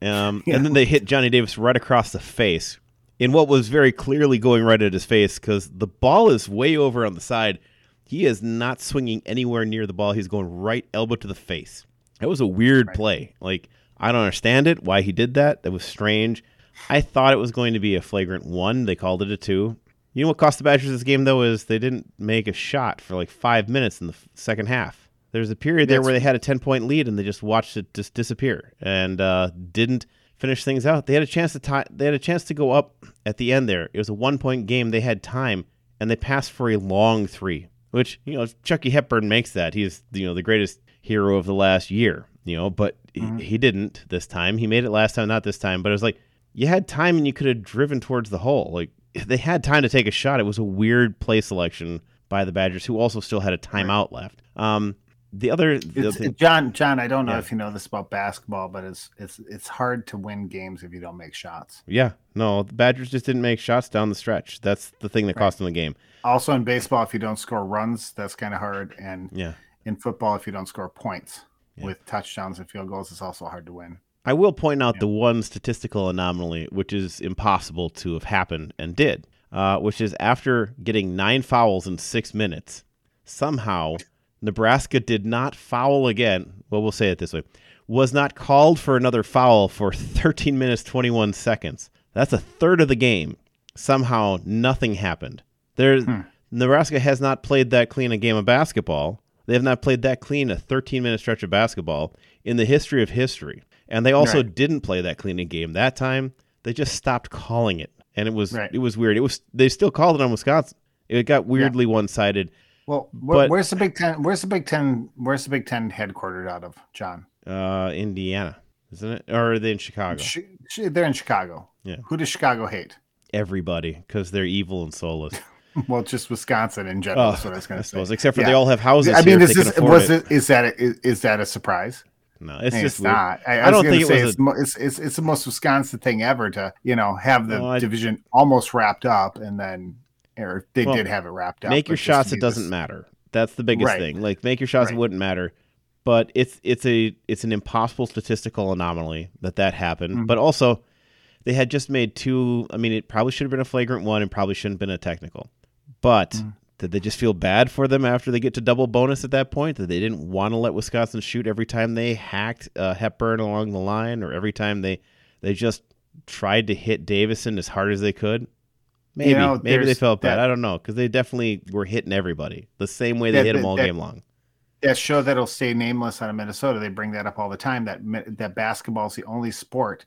Um, Yeah. And then they hit Johnny Davis right across the face in what was very clearly going right at his face because the ball is way over on the side. He is not swinging anywhere near the ball. He's going right elbow to the face. That was a weird Right. play. Like, I don't understand it, why he did that. That was strange. I thought it was going to be a flagrant one. They called it a two. You know what cost the Badgers this game, though, is they didn't make a shot for like five minutes in the second half. There's a period there That's- where they had a 10 point lead and they just watched it just disappear and uh, didn't finish things out. They had a chance to tie, they had a chance to go up at the end there. It was a one point game. They had time and they passed for a long three, which, you know, Chucky Hepburn makes that. He's, you know, the greatest hero of the last year, you know, but Mhm. he, he didn't this time. He made it last time, not this time, but it was like you had time and you could have driven towards the hole. Like they had time to take a shot. It was a weird play selection by the Badgers, who also still had a timeout left. Um, the other, the other It's, thing- John, John, I don't know Yeah. if you know this about basketball, but it's it's it's hard to win games if you don't make shots. yeah, no, the Badgers just didn't make shots down the stretch. That's the thing that cost them the game. Also in baseball, if you don't score runs, that's kind of hard. And Yeah. in football, if you don't score points Yeah. with touchdowns and field goals, it's also hard to win. I will point out Yeah. the one statistical anomaly, which is impossible to have happened and did, uh, which is after getting nine fouls in six minutes, somehow Nebraska did not foul again. Well, we'll say it this way was not called for another foul for 13 minutes 21 seconds. That's a third of the game. Somehow nothing happened. There, Hmm. Nebraska has not played that clean a game of basketball. They have not played that clean a 13 minute stretch of basketball in the history of history. And they also Right. didn't play that clean a game that time. They just stopped calling it, and it was Right. it was weird. It was they still called it on Wisconsin. It got weirdly one sided. Well, wh- But- where's the Big Ten? Where's the Big Ten? Where's the Big Ten headquartered out of, John? Uh, Indiana, isn't it? Or are they in Chicago? Sh- sh- they're in Chicago. Yeah. Who does Chicago hate? Everybody, because they're evil and soulless. Well, just Wisconsin in general. Oh, that's what I was going to say. except for Yeah. they all have houses. I mean, is this was it. it? Is that a, is, is that a surprise? No, it's I mean, just it's not. I, I, I don't think it was it's, mo- it's it's it's the most Wisconsin thing ever to you know have the No, division almost wrapped up and then or they Well, did have it wrapped up. make your but just to shots. It doesn't this- matter. That's the biggest Right. thing. Like make your shots. It wouldn't matter. But it's it's a it's an impossible statistical anomaly that that happened. Mhm. But also, they had just made two. I mean, it probably should have been a flagrant one, and probably shouldn't have been a technical. But Mhm. did they just feel bad for them after they get to double bonus at that point? That they didn't want to let Wisconsin shoot every time they hacked uh, Hepburn along the line, or every time they they just tried to hit Davison as hard as they could. Maybe, know, maybe they felt bad. that- I don't know because they definitely were hitting everybody the same way they That- hit them all that- game long. that show that'll stay nameless out of Minnesota. They bring that up all the time. That that basketball is the only sport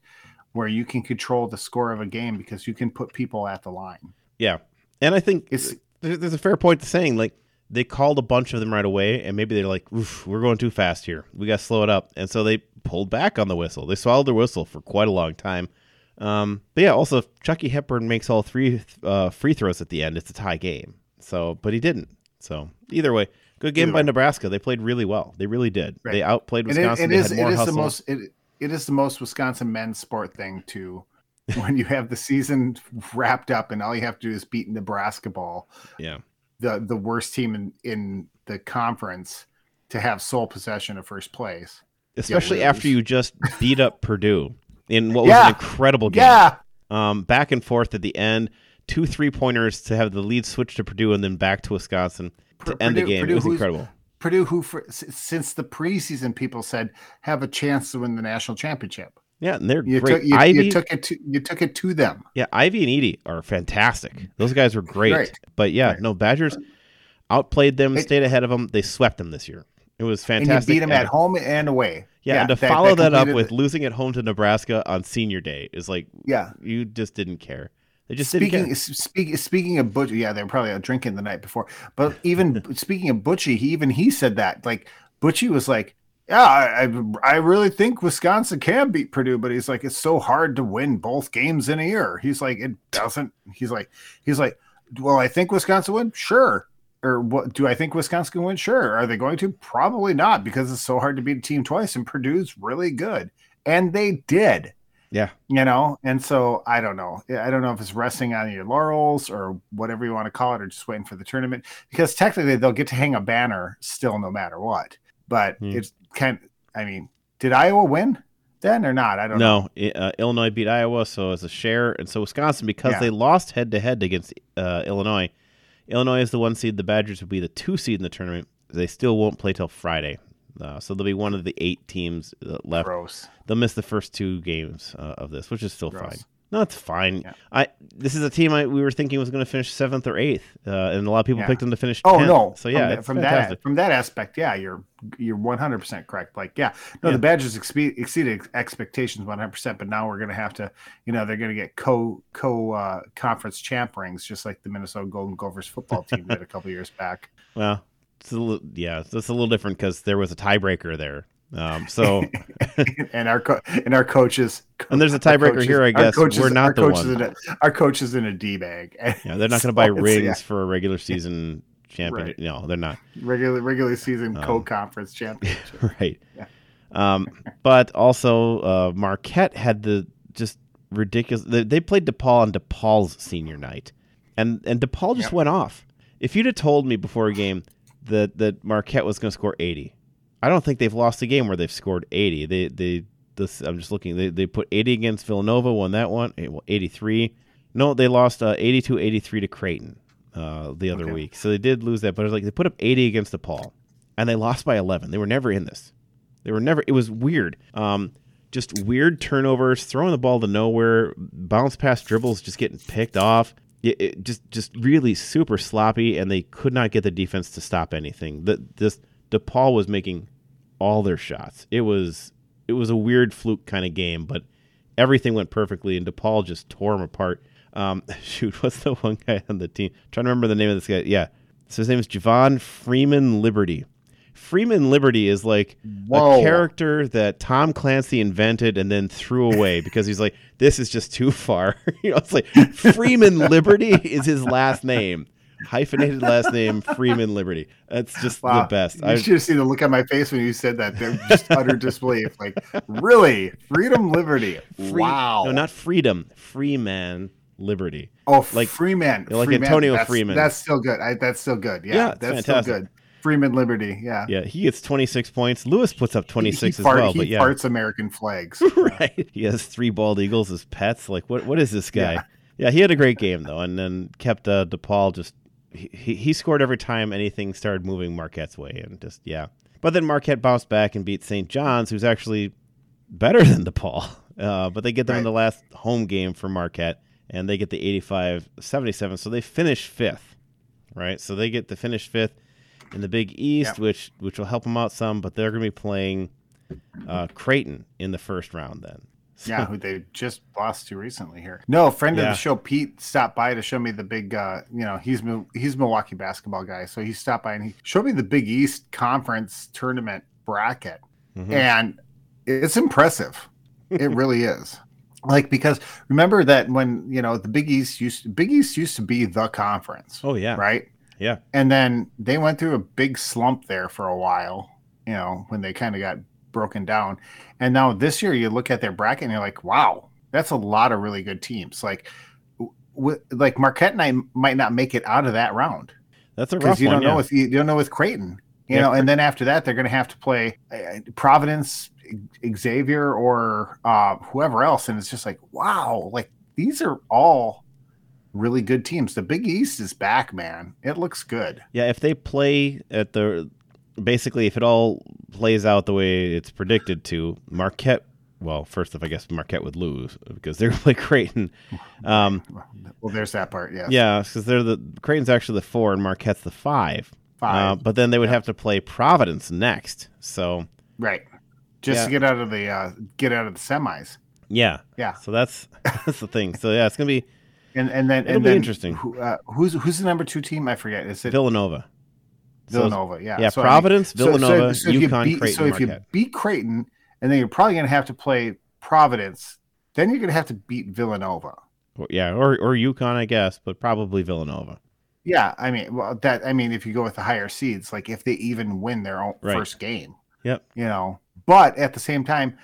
where you can control the score of a game because you can put people at the line. Yeah, and I think It's- there's a fair point to saying like they called a bunch of them right away, and maybe they're like, Oof, "We're going too fast here. We got to slow it up," and so they pulled back on the whistle. They swallowed their whistle for quite a long time. Um, but yeah, also Chucky Hepburn makes all three uh, free throws at the end. It's a tie game. So, but he didn't. So either way, good game Either by way. Nebraska. They played really well. They really did. Right. They outplayed it, Wisconsin. it they is had more is the most it, it is the most Wisconsin men's sport thing to when you have the season wrapped up and all you have to do is beat Nebraska ball. Yeah. The the worst team in in the conference to have sole possession of first place. Especially after you just beat up Purdue in what was Yeah. an incredible game. Yeah. Um, back and forth at the end, two three pointers to have the lead switch to Purdue and then back to Wisconsin to Pur- end the game. Purdue it was incredible. Purdue, who for, since the preseason people said have a chance to win the national championship. Yeah, and they're You great. took you, Ivey, you took it to you took it to them. yeah, Ivey and Edey are fantastic. Those guys were great. Right. But yeah, Right. no, Badgers outplayed them, It- stayed ahead of them. They swept them this year. It was And fantastic. you beat them And at home and away. Yeah, and to follow that, up with losing at home to Nebraska on senior day is like yeah. you just didn't care. They just Speaking didn't care. speak, speaking of Butch, yeah, they were probably out drinking the night before. But even speaking of Butchie, he even he said that like Butchie was like, yeah, I, I I really think Wisconsin can beat Purdue, but he's like, it's so hard to win both games in a year. He's like, it doesn't. He's like, he's like, well, I think Wisconsin win, sure. Or what? Do I think Wisconsin can win? Sure. Are they going to? Probably not, because it's so hard to beat a team twice, and Purdue's really good, and they did Yeah. you know and so i don't know i don't know if it's resting on your laurels or whatever you want to call it or just waiting for the tournament because technically they'll get to hang a banner still no matter what but Hmm. it's kind i mean did iowa win then or not i don't know No, uh, Illinois beat Iowa, so as a share, and so Wisconsin because Yeah. they lost head to head against uh, Illinois. Illinois is the one seed. The Badgers will be the two seed in the tournament. They still won't play till Friday, uh, so they'll be one of the eight teams uh, left. gross They'll miss the first two games uh, of this, which is still Gross. fine. No, it's fine. Yeah. I this is a team I we were thinking was going to finish seventh or eighth, uh, and a lot of people Yeah. picked them to finish. oh 10th. no So yeah, from, it's that, from that from that aspect yeah you're you're 100% correct like yeah no Yeah. the badgers expe- exceeded expectations 100% but now we're going to have to you know they're going to get co co uh, conference champ rings just like the minnesota golden gophers football team did a couple years back Well, it's a little, yeah, it's a little different because there was a tiebreaker there. Um, so and our co- and our coaches And there's a tiebreaker here, I guess. coaches- We're not the coaches one. A, our coach is in a d bag. yeah, they're not going to buy rings yeah, for a regular season champion. Right. No, they're not. regular regular season Um, co conference championship. right. Yeah. Um, but also uh, Marquette had the just ridiculous. They, they played DePaul on DePaul's senior night, and and DePaul just Yep. went off. If you'd have told me before a game that that Marquette was going to score eighty, I don't think they've lost a game where they've scored eighty. They they this I'm just looking. They they put eighty against Villanova, won that one. eh, Well, eighty three. No, they lost uh, 82-83 to Creighton uh, the other Okay. week. So they did lose that, but it was like they put up 80 against DePaul, and they lost by 11. They were never in this. They were never. It was weird. Um, just weird turnovers, throwing the ball to nowhere, bounce past dribbles, just getting picked off. It, it just, just really super sloppy, and they could not get the defense to stop anything. That this DePaul was making all their shots. It was, it was a weird fluke kind of game, but everything went perfectly, and DePaul just tore them apart. Um, shoot, what's the one guy on the team? trying to remember the name of this guy. Yeah, so his name is Javon Freeman Liberty. Freeman Liberty is like Whoa. a character that Tom Clancy invented and then threw away because he's like, this is just too far. you know, it's like Freeman Liberty is his last name, hyphenated last name Freeman Liberty. That's just Wow. the best. You I, should have seen the look on my face when you said that. They're just utter disbelief. Like, really? Freedom, liberty. free- wow. No, not freedom. Freeman Liberty. oh, like- Freeman. like Freeman. Antonio that's, Freeman. That's still good. I, that's still good. Yeah, Yeah, that's fantastic. still good. Freeman Liberty. Yeah. Yeah, he gets 26 points. Lewis puts up 26 as fart- well. But yeah, farts American flags. right. He has three bald eagles as pets. Like, what? What is this guy? Yeah, Yeah. he had a great game though, and then kept uh, DePaul just. He, he scored every time anything started moving Marquette's way, and just yeah. But then Marquette bounced back and beat St. John's, who's actually better than DePaul. Uh, but they get them in the last home game for Marquette, and they get the 85-77, so they finish fifth, right? So they get to finish fifth in the Big East, Yep. which which will help them out some. But they're going to be playing uh, Creighton in the first round then. So- Yeah, who they just lost to recently here. No, a friend of the show, Pete, stopped by to show me the big. uh You know, he's he's a Milwaukee basketball guy, so he stopped by and he showed me the Big East Conference tournament bracket, Mhm. and it's impressive. It really is. Like because remember that when you know the Big East used Big East used to be the conference, Oh yeah, right? yeah, And then they went through a big slump there for a while, you know, when they kind of got broken down. And now this year you look at their bracket and you're like, wow, That's a lot of really good teams. Like, w- like Marquette and I might not make it out of that round That's a because you don't know yeah. with you don't know with Creighton, you Yeah, know, and then after that they're going to have to play uh, Providence, Xavier, or uh, whoever else, and it's just like wow, like these are all really good teams. The Big East is back, man. It looks good. Yeah, if they play at the basically if it all plays out the way it's predicted to, Marquette. Well, first off, I guess Marquette would lose because they're play Creighton. Um, Well, there's that part. yeah. yeah, because they're the Creighton's actually the four and Marquette's the five. Five. Uh, but then they would Yeah. have to play Providence next. So Right. Just Yeah. to get out of the uh, get out of the semis. yeah, Yeah. so that's that's the thing. So yeah, it's gonna be And and then It'll and be then interesting. Who, uh, who's who's the number two team? I forget. Is it Villanova. So- Villanova? yeah. yeah, So, I mean, Providence, so- so- Villanova, so UConn, beat- Creighton, So if you beat Creighton, and then you're probably going to have to play Providence, then you're going to have to beat Villanova. Or- yeah, or or UConn, I guess, but probably Villanova. Yeah, I mean, well, that I mean, if you go with the higher seeds, like if they even win their own Right. first game, Yep. you know. But at the same time,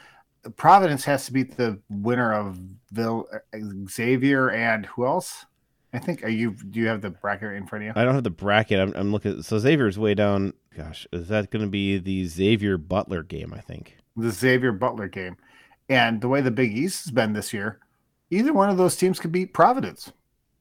Providence has to beat the winner of Vil- uh, Xavier and who else? I think. Are you? Do you have the bracket in front of you? I don't have the bracket. I'm, I'm looking. So Xavier's way down. Gosh, is that going to be the Xavier Butler game? I think. the Xavier Butler game. And the way the Big East has been this year, either one of those teams could beat Providence.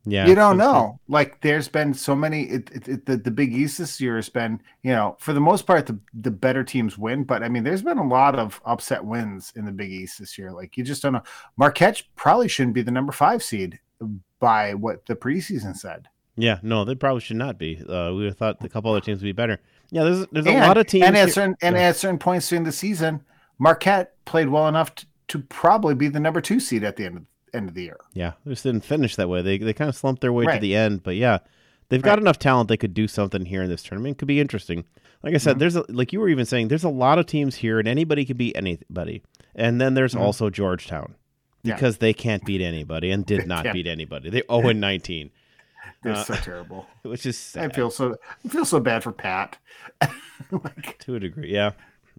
Yeah, you don't know. Like there's been so many. It, it, it, the the Big East this year has been, you know, for the most part, the the better teams win. But I mean, there's been a lot of upset wins in the Big East this year. Like you just don't know. Marquette probably shouldn't be the number five seed by what the preseason said. Yeah, no, they probably should not be. Uh, we thought a couple other teams would be better. Yeah, there's there's a and, lot of teams. and at here- certain and at certain points during the season, Marquette played well enough to, to probably be the number two seed at the end of end of the year. Yeah, they just didn't finish that way. They they kind of slumped their way to the end, but yeah, they've got enough talent. They could do something here in this tournament. It could be interesting. Like I said, Mhm. there's a, like you were even saying, there's a lot of teams here, and anybody could beat anybody. And then there's Mhm. also Georgetown Yeah. because they can't beat anybody and did not beat anybody. They 0 and 19, They're Uh, so terrible. which is I feel so I feel so bad for Pat. like, to a degree. Yeah,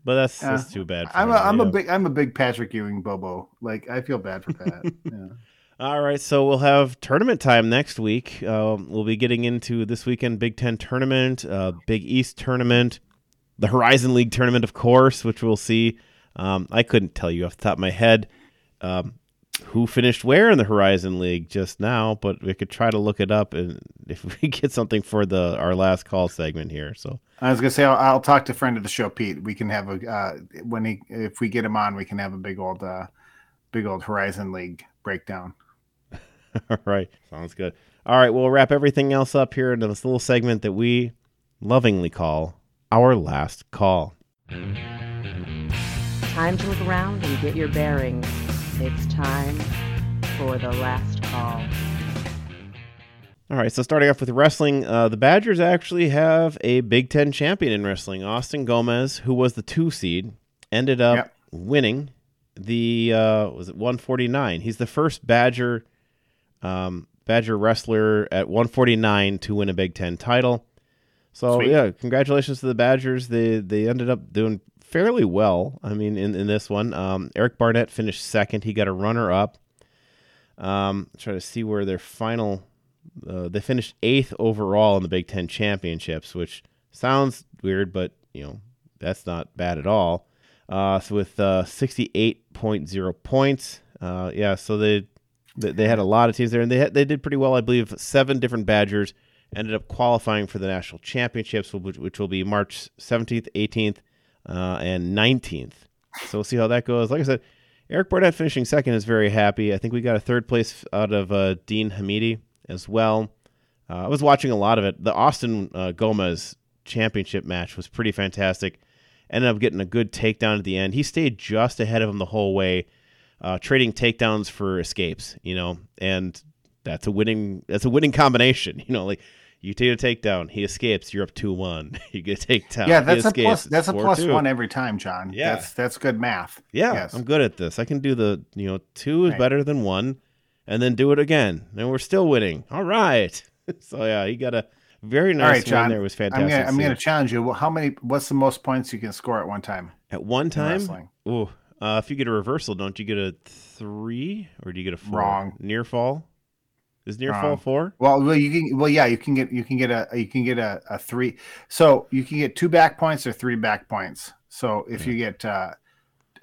but that's, Uh, that's too bad. For I'm a, I'm a big I'm a big Patrick Ewing Bobo. Like I feel bad for Pat. yeah. All right, so we'll have tournament time next week. Um, we'll be getting into this weekend Big Ten tournament, uh, Big East tournament, the Horizon League tournament, of course, which we'll see. Um, I couldn't tell you off the top of my head um, who finished where in the Horizon League just now, but we could try to look it up and if we get something for the our last call segment here. So I was gonna say I'll, I'll talk to friend of the show Pete. We can have a uh, when he if we get him on, we can have a big old uh, big old Horizon League breakdown. All right. Sounds good. All right. We'll wrap everything else up here into this little segment that we lovingly call our last call. Time to look around and get your bearings. It's time for the last call. All right. So starting off with wrestling, uh, the Badgers actually have a Big Ten champion in wrestling. Austin Gomez, who was the two seed, ended up Yep. winning the uh, was it 149. He's the first Badger um, Badger wrestler at 149 to win a Big Ten title. So Sweet. yeah, congratulations to the Badgers. They they ended up doing fairly well. I mean, in, in this one, um, Eric Barnett finished second. He got a runner up. Um, try to see where their final. Uh, they finished eighth overall in the Big Ten championships, which sounds weird, but you know that's not bad at all. Uh, so with uh, 68.0 points, uh, yeah, so they they they had a lot of teams there, and they had, they did pretty well. I believe seven different Badgers ended up qualifying for the national championships, which, which will be March 17th, 18th, uh, and 19th. So we'll see how that goes. Like I said, Eric Barnett finishing second is very happy. I think we got a third place out of uh, Dean Hamiti as well. Uh, I was watching a lot of it. The Austin uh, Gomez championship match was pretty fantastic. Ended up getting a good takedown at the end. He stayed just ahead of him the whole way, uh, trading takedowns for escapes. You know, and that's a winning. That's a winning combination. You know, like you take a takedown, he escapes. You're up two one. You get a takedown. Yeah, he that's a escapes, plus. That's a plus 4-2. one every time, John. Yeah. that's that's good math. Yeah, Yes. I'm good at this. I can do the, you know, two is Right. better than one, and then do it again, and we're still winning. All right. so yeah, he got a very nice All right, win John. there. It was I'm fantastic. gonna I'm gonna challenge you. Well, How many? What's the most points you can score at one time At one time, wrestling? ooh, Uh, if you get a reversal, don't you get a three or do you get a four? Wrong. Near fall. Is near fall Wrong. four? Well, well, you can. Well, yeah, you can get you can get a you can get a, a three. So you can get two back points or three back points. So if you get uh,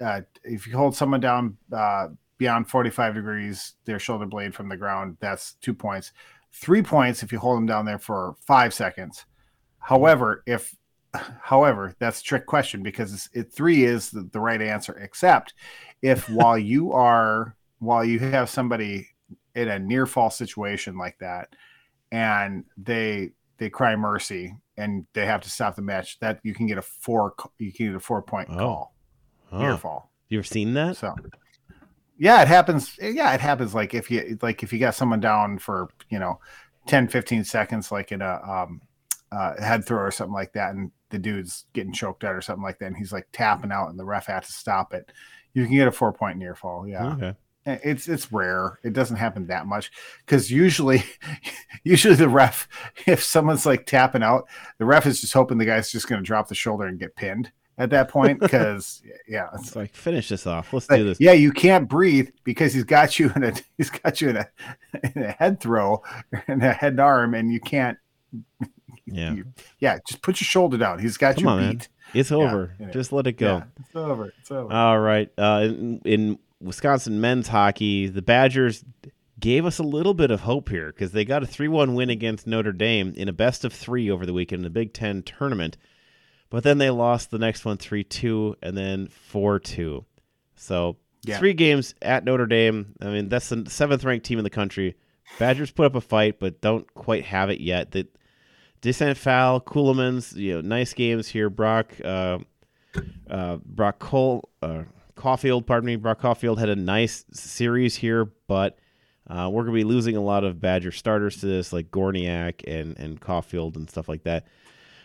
uh, if you hold someone down uh, beyond forty five degrees, their shoulder blade from the ground, that's two points. Three points if you hold them down there for five seconds. However, if however, that's a trick question because it's, it three is the, the right answer, except if while you are while you have somebody in a near fall situation like that and they they cry mercy and they have to stop the match that you can get a four you can get a four point Oh. call near fall you've seen that? so yeah it happens yeah it happens like if you like if you got someone down for you know 10 15 seconds like in a um uh, head throw or something like that and the dude's getting choked out or something like that and he's like tapping out and the ref had to stop it you can get a four point near fall yeah Okay. It's it's rare. It doesn't happen that much because usually, usually the ref, if someone's like tapping out, the ref is just hoping the guy's just going to drop the shoulder and get pinned at that point. Because yeah, it's It's like finish this off. Let's like, do this. yeah, you can't breathe because he's got you in a he's got you in a in a head throw and a head and arm, and you can't. Yeah. you- yeah, just put your shoulder down. He's got Come you on, man. beat. It's over. yeah. Just let it go. Yeah, it's over. It's over. All right. Uh, in, in Wisconsin men's hockey, the Badgers gave us a little bit of hope here because they got a 3 1 win against Notre Dame in a best of three over the weekend in the Big Ten tournament. But then they lost the next one 3 2 and then 4 2. So Yeah. three games at Notre Dame. I mean, that's the seventh ranked team in the country. Badgers put up a fight, but don't quite have it yet. That Descent Foul, Ceulemans, you know, nice games here. Brock, uh, uh, Brock Cole, uh, Caulfield, pardon me, Brock Caulfield had a nice series here, but uh, we're gonna be losing a lot of Badger starters to this, like Gorniak and and Caulfield and stuff like that.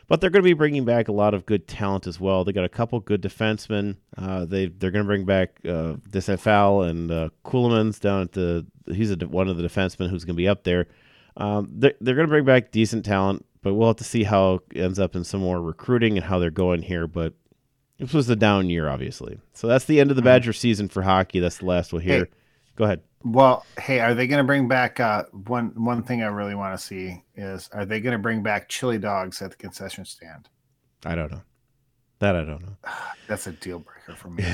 But they're going to be bringing back a lot of good talent as well. They got a couple good defensemen. Uh, they they're going to bring back uh, De St. Phalle and uh, Ceulemans down at the. He's a, one of the defensemen who's going to be up there. Um, they're they're going to bring back decent talent, but we'll have to see how it ends up in some more recruiting and how they're going here. But this was a down year, obviously. So that's the end of the Badger season for hockey. That's the last we'll hear. Hey. Go ahead. Well, hey, are they going to bring back uh, one? One thing I really want to see is are they going to bring back chili dogs at the concession stand? I don't know. That I don't know. That's a deal breaker for me.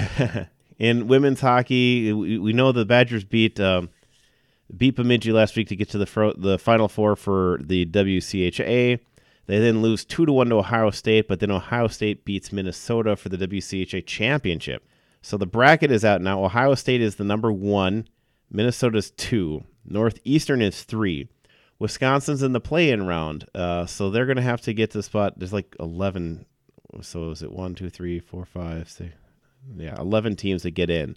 in women's hockey, we, we know the Badgers beat um, beat Bemidji last week to get to the fro- the final four for the WCHA. They then lose two to one to Ohio State, but then Ohio State beats Minnesota for the WCHA championship. So the bracket is out now. Ohio State is the number one, Minnesota's two, Northeastern is three. Wisconsin's in the play-in round, uh, so they're going to have to get to the spot. There's like eleven. So is it one, two, three, four, five, six? Yeah, eleven teams that get in.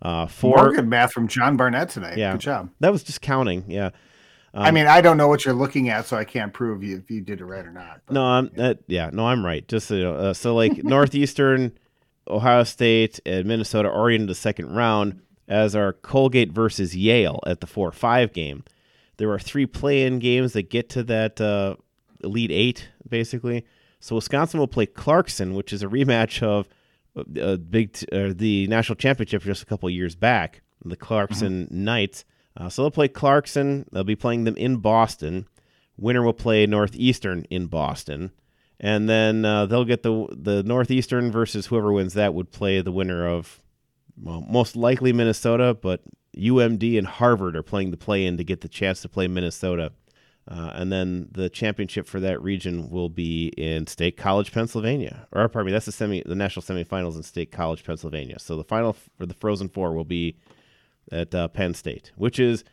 Uh, four. More good math from John Barnett tonight. Yeah. Good job. That was just counting. Yeah. I mean, I don't know what you're looking at, so I can't prove you if you did it right or not. but- No, I'm uh, yeah, no, I'm right. Just so uh, so like Northeastern, Ohio State, and Minnesota are already in the second round, as are Colgate versus Yale at the four five game. There are three play-in games that get to that uh, elite eight, basically. So Wisconsin will play Clarkson, which is a rematch of uh, big t- uh, the national championship just a couple years back, the Clarkson Knights. Uh, so they'll play Clarkson. They'll be playing them in Boston. Winner will play Northeastern in Boston, and then uh, they'll get the the Northeastern versus whoever wins that would play the winner of, well, most likely Minnesota, but UMD and Harvard are playing the play in to get the chance to play Minnesota. Uh, and then the championship for that region will be in State College, Pennsylvania. Or pardon me, that's the semi, the national semifinals in State College, Pennsylvania. So the final for the Frozen Four will be at uh, Penn State, which is,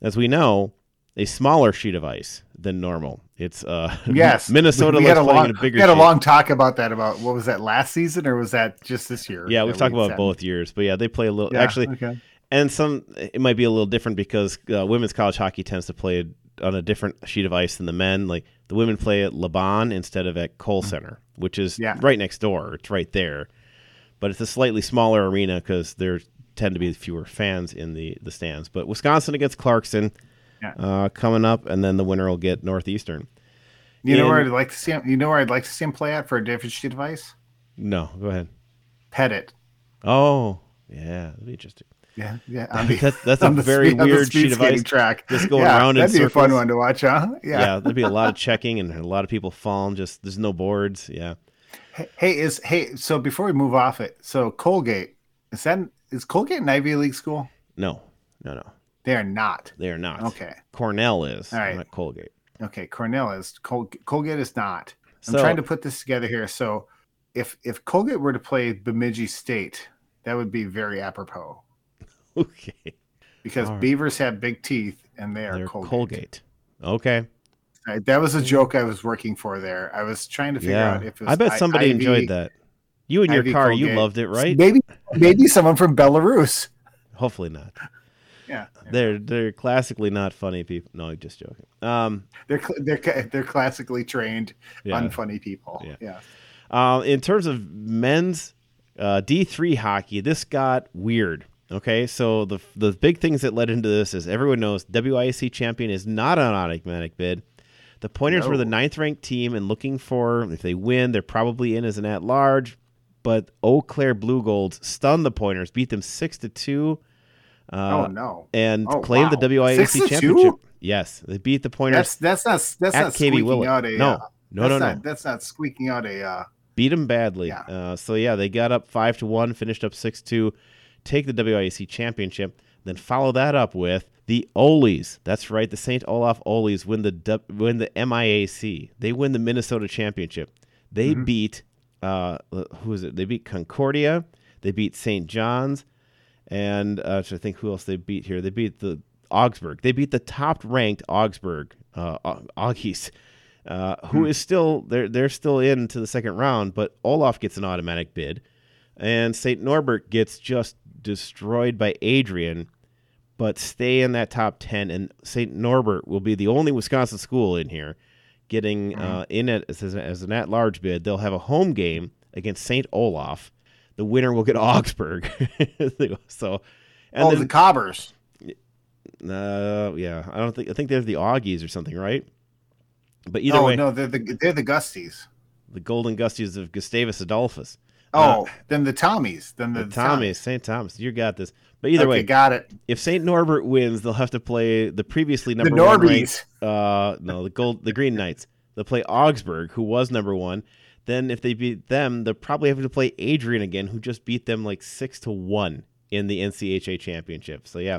as we know, a smaller sheet of ice than normal. It's uh, Yes, Minnesota We, we had a long, a bigger. we had a sheet. long talk about that. About what was that last season, or was that just this year? Yeah, we've talked we about said? both years, but yeah, they play a little. Yeah, actually, okay. and some it might be a little different because uh, women's college hockey tends to play on a different sheet of ice than the men. Like the women play at LaBahn instead of at Kohl Center, which is. Yeah. right next door. It's right there, but it's a slightly smaller arena because there tend to be fewer fans in the the stands. But Wisconsin against Clarkson Yeah. uh, coming up, and then the winner will get Northeastern. You know where I'd like to see him. You know where I'd like to see him play at for a different device. No, go ahead. Pettit, Oh, yeah, that'd be interesting. Yeah, yeah. The, That's- that's a very speed- weird sheet of ice, track. just going yeah, around in That'd be a fun one to watch, huh? Yeah. Yeah. there'd be a lot of checking and a lot of people falling. Just there's no boards. Yeah. Hey, Hey, is hey. So before we move off it, so Colgate is that is Colgate an Ivy League school? No, no, no. They are not. They are not. Okay. Cornell is, All right. not Colgate. Okay. Cornell is. Col- Colgate is not. I'm trying to put this together here. So if if Colgate were to play Bemidji State, that would be very apropos Okay. because right. beavers have big teeth and they are They're Colgate. Colgate. Okay. Right, that was a joke I was working for there. I was trying to figure Yeah. out if it was I bet I- somebody Ivy- enjoyed that. You and your Ivy car, you Colgate. loved it, right? Maybe maybe someone from Belarus. Hopefully not. Yeah, They're they're classically not funny people. No, I'm just joking. Um, they're cl- they're ca- they're classically trained, yeah. unfunny people. Yeah. Yeah. Uh, in terms of men's uh, D3 hockey, this got weird. Okay, so the the big things that led into this is everyone knows WIC champion is not an automatic bid. The Pointers were the ninth ranked team and looking for if they win, they're probably in as an at large. But Eau Claire Blugolds stunned the Pointers, beat them six to two, uh, oh no, and Oh, claimed wow. the WIC Six to two? championship. Yes, they beat the Pointers. that's that's not that's not squeaking Willett. out a No. uh, no, no, that's no. not, that's not squeaking out a uh, beat them badly. Yeah. Uh, so yeah, they got up five to one, finished up six two, take the WIC championship. Then follow that up with the Oles. That's right, the Saint Olaf Olies win the win the MIAC. They win the Minnesota championship. They Mhm. beat uh, who is it? They beat Concordia. They beat St. John's, and uh, I think who else they beat here? They beat the Augsburg. They beat the top ranked Augsburg, uh, Au- Auggies uh, who Hmm. is still they're they're still into the second round, but Olaf gets an automatic bid, and Saint Norbert gets just destroyed by Adrian, but stay in that top ten, and Saint Norbert will be the only Wisconsin school in here getting uh, in it as, as an at large bid. They'll have a home game against Saint Olaf. The winner will get Augsburg. so, and oh then, the Cobbers. uh, yeah, I don't think I think they're the Augies or something, right? But either oh way, no, they're the they're the Gusties. the Golden Gusties of Gustavus Adolphus. Oh, then the Tommies. Then the, The Tommy, St. Thomas, you got this. But either okay, way, got it. if St. Norbert wins, they'll have to play the previously The number one ranked. Norbies. Uh, no, the gold, the Green Knights. They'll play Augsburg, who was number one. Then if they beat them, they'll probably have to play Adrian again, who just beat them like six to one in the NCHA championship. So yeah,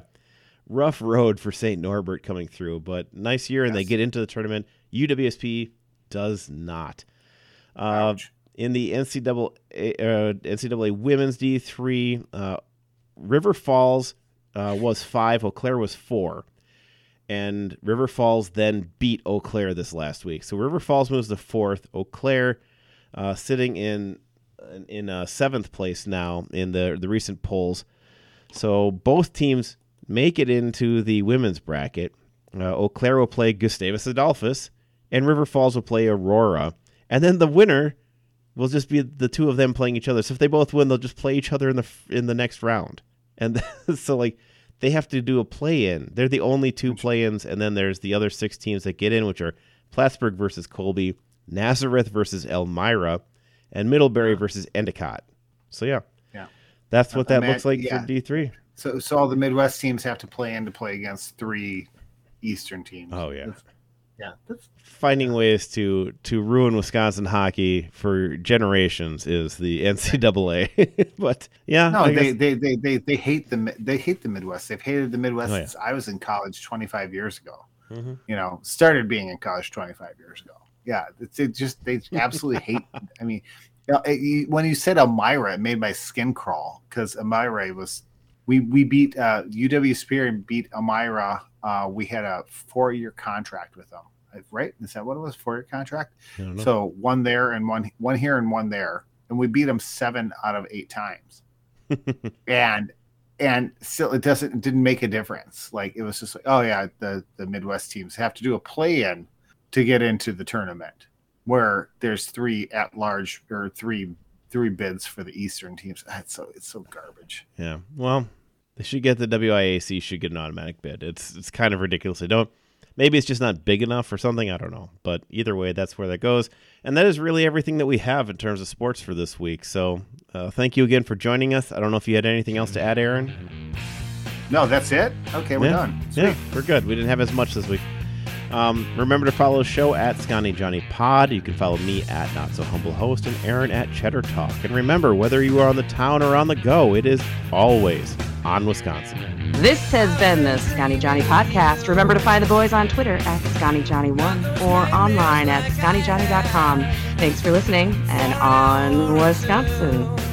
rough road for St. Norbert coming through, but nice year, and they get into the tournament. UWSP does not. Uh, in the NCAA, uh, NCAA women's D3, uh, River Falls uh, was five, Eau Claire was four. And River Falls then beat Eau Claire this last week. So River Falls moves to fourth. Eau Claire uh, sitting in in uh, seventh place now in the the recent polls. So both teams make it into the women's bracket. Uh, Eau Claire will play Gustavus Adolphus, and River Falls will play Aurora. And then the winner will just be the two of them playing each other. So if they both win, they'll just play each other in the in the next round. And so like they have to do a play in. They're the only two play ins, and then there's the other six teams that get in, which are Plattsburgh versus Colby, Nazareth versus Elmira, and Middlebury versus Endicott. So yeah, Yeah. that's what that looks like yeah. for D three. So so all the Midwest teams have to play in to play against three Eastern teams. Oh yeah, yeah. That's, finding ways to to ruin Wisconsin hockey for generations is the NCAA. but yeah, no, they, they, they they they hate the they hate the Midwest. They've hated the Midwest Oh, yeah. since I was in college 25 years ago. Mhm. You know, started being in college 25 years ago. Yeah, it's it just they absolutely hate. I mean, you know, it- you- when you said Elmira, it made my skin crawl because Elmira was we we beat uh, UWSP and beat Elmira. Uh, we had a four year contract with them, right? Is that what it was? Four year contract. I don't know. So one there and one one here and one there, and we beat them seven out of eight times. and and still, it doesn't it didn't make a difference. Like it was just like, oh yeah, the the Midwest teams have to do a play in to get into the tournament, where there's three at large or three three bids for the Eastern teams. That's so it's so garbage. Yeah. Well, they should get the WIAC should get an automatic bid. It's it's kind of ridiculous. They don't. Maybe it's just not big enough or something. I don't know. But either way, that's where that goes. And that is really everything that we have in terms of sports for this week. So Uh, thank you again for joining us. I don't know if you had anything else to add, Aaron. No, that's it. Okay, we're yeah. done. Sweet. Yeah, we're good. We didn't have as much this week. Um, remember to follow the show at Scotty Johnny Pod. You can follow me at Not So Humble Host and Aaron at Cheddar Talk. And remember, whether you are on the town or on the go, it is always on Wisconsin. This has been the Scotty Johnny podcast. Remember to find the boys on Twitter at ScottyJohnny1 or online at ScottyJohnny.com. Thanks for listening and on Wisconsin.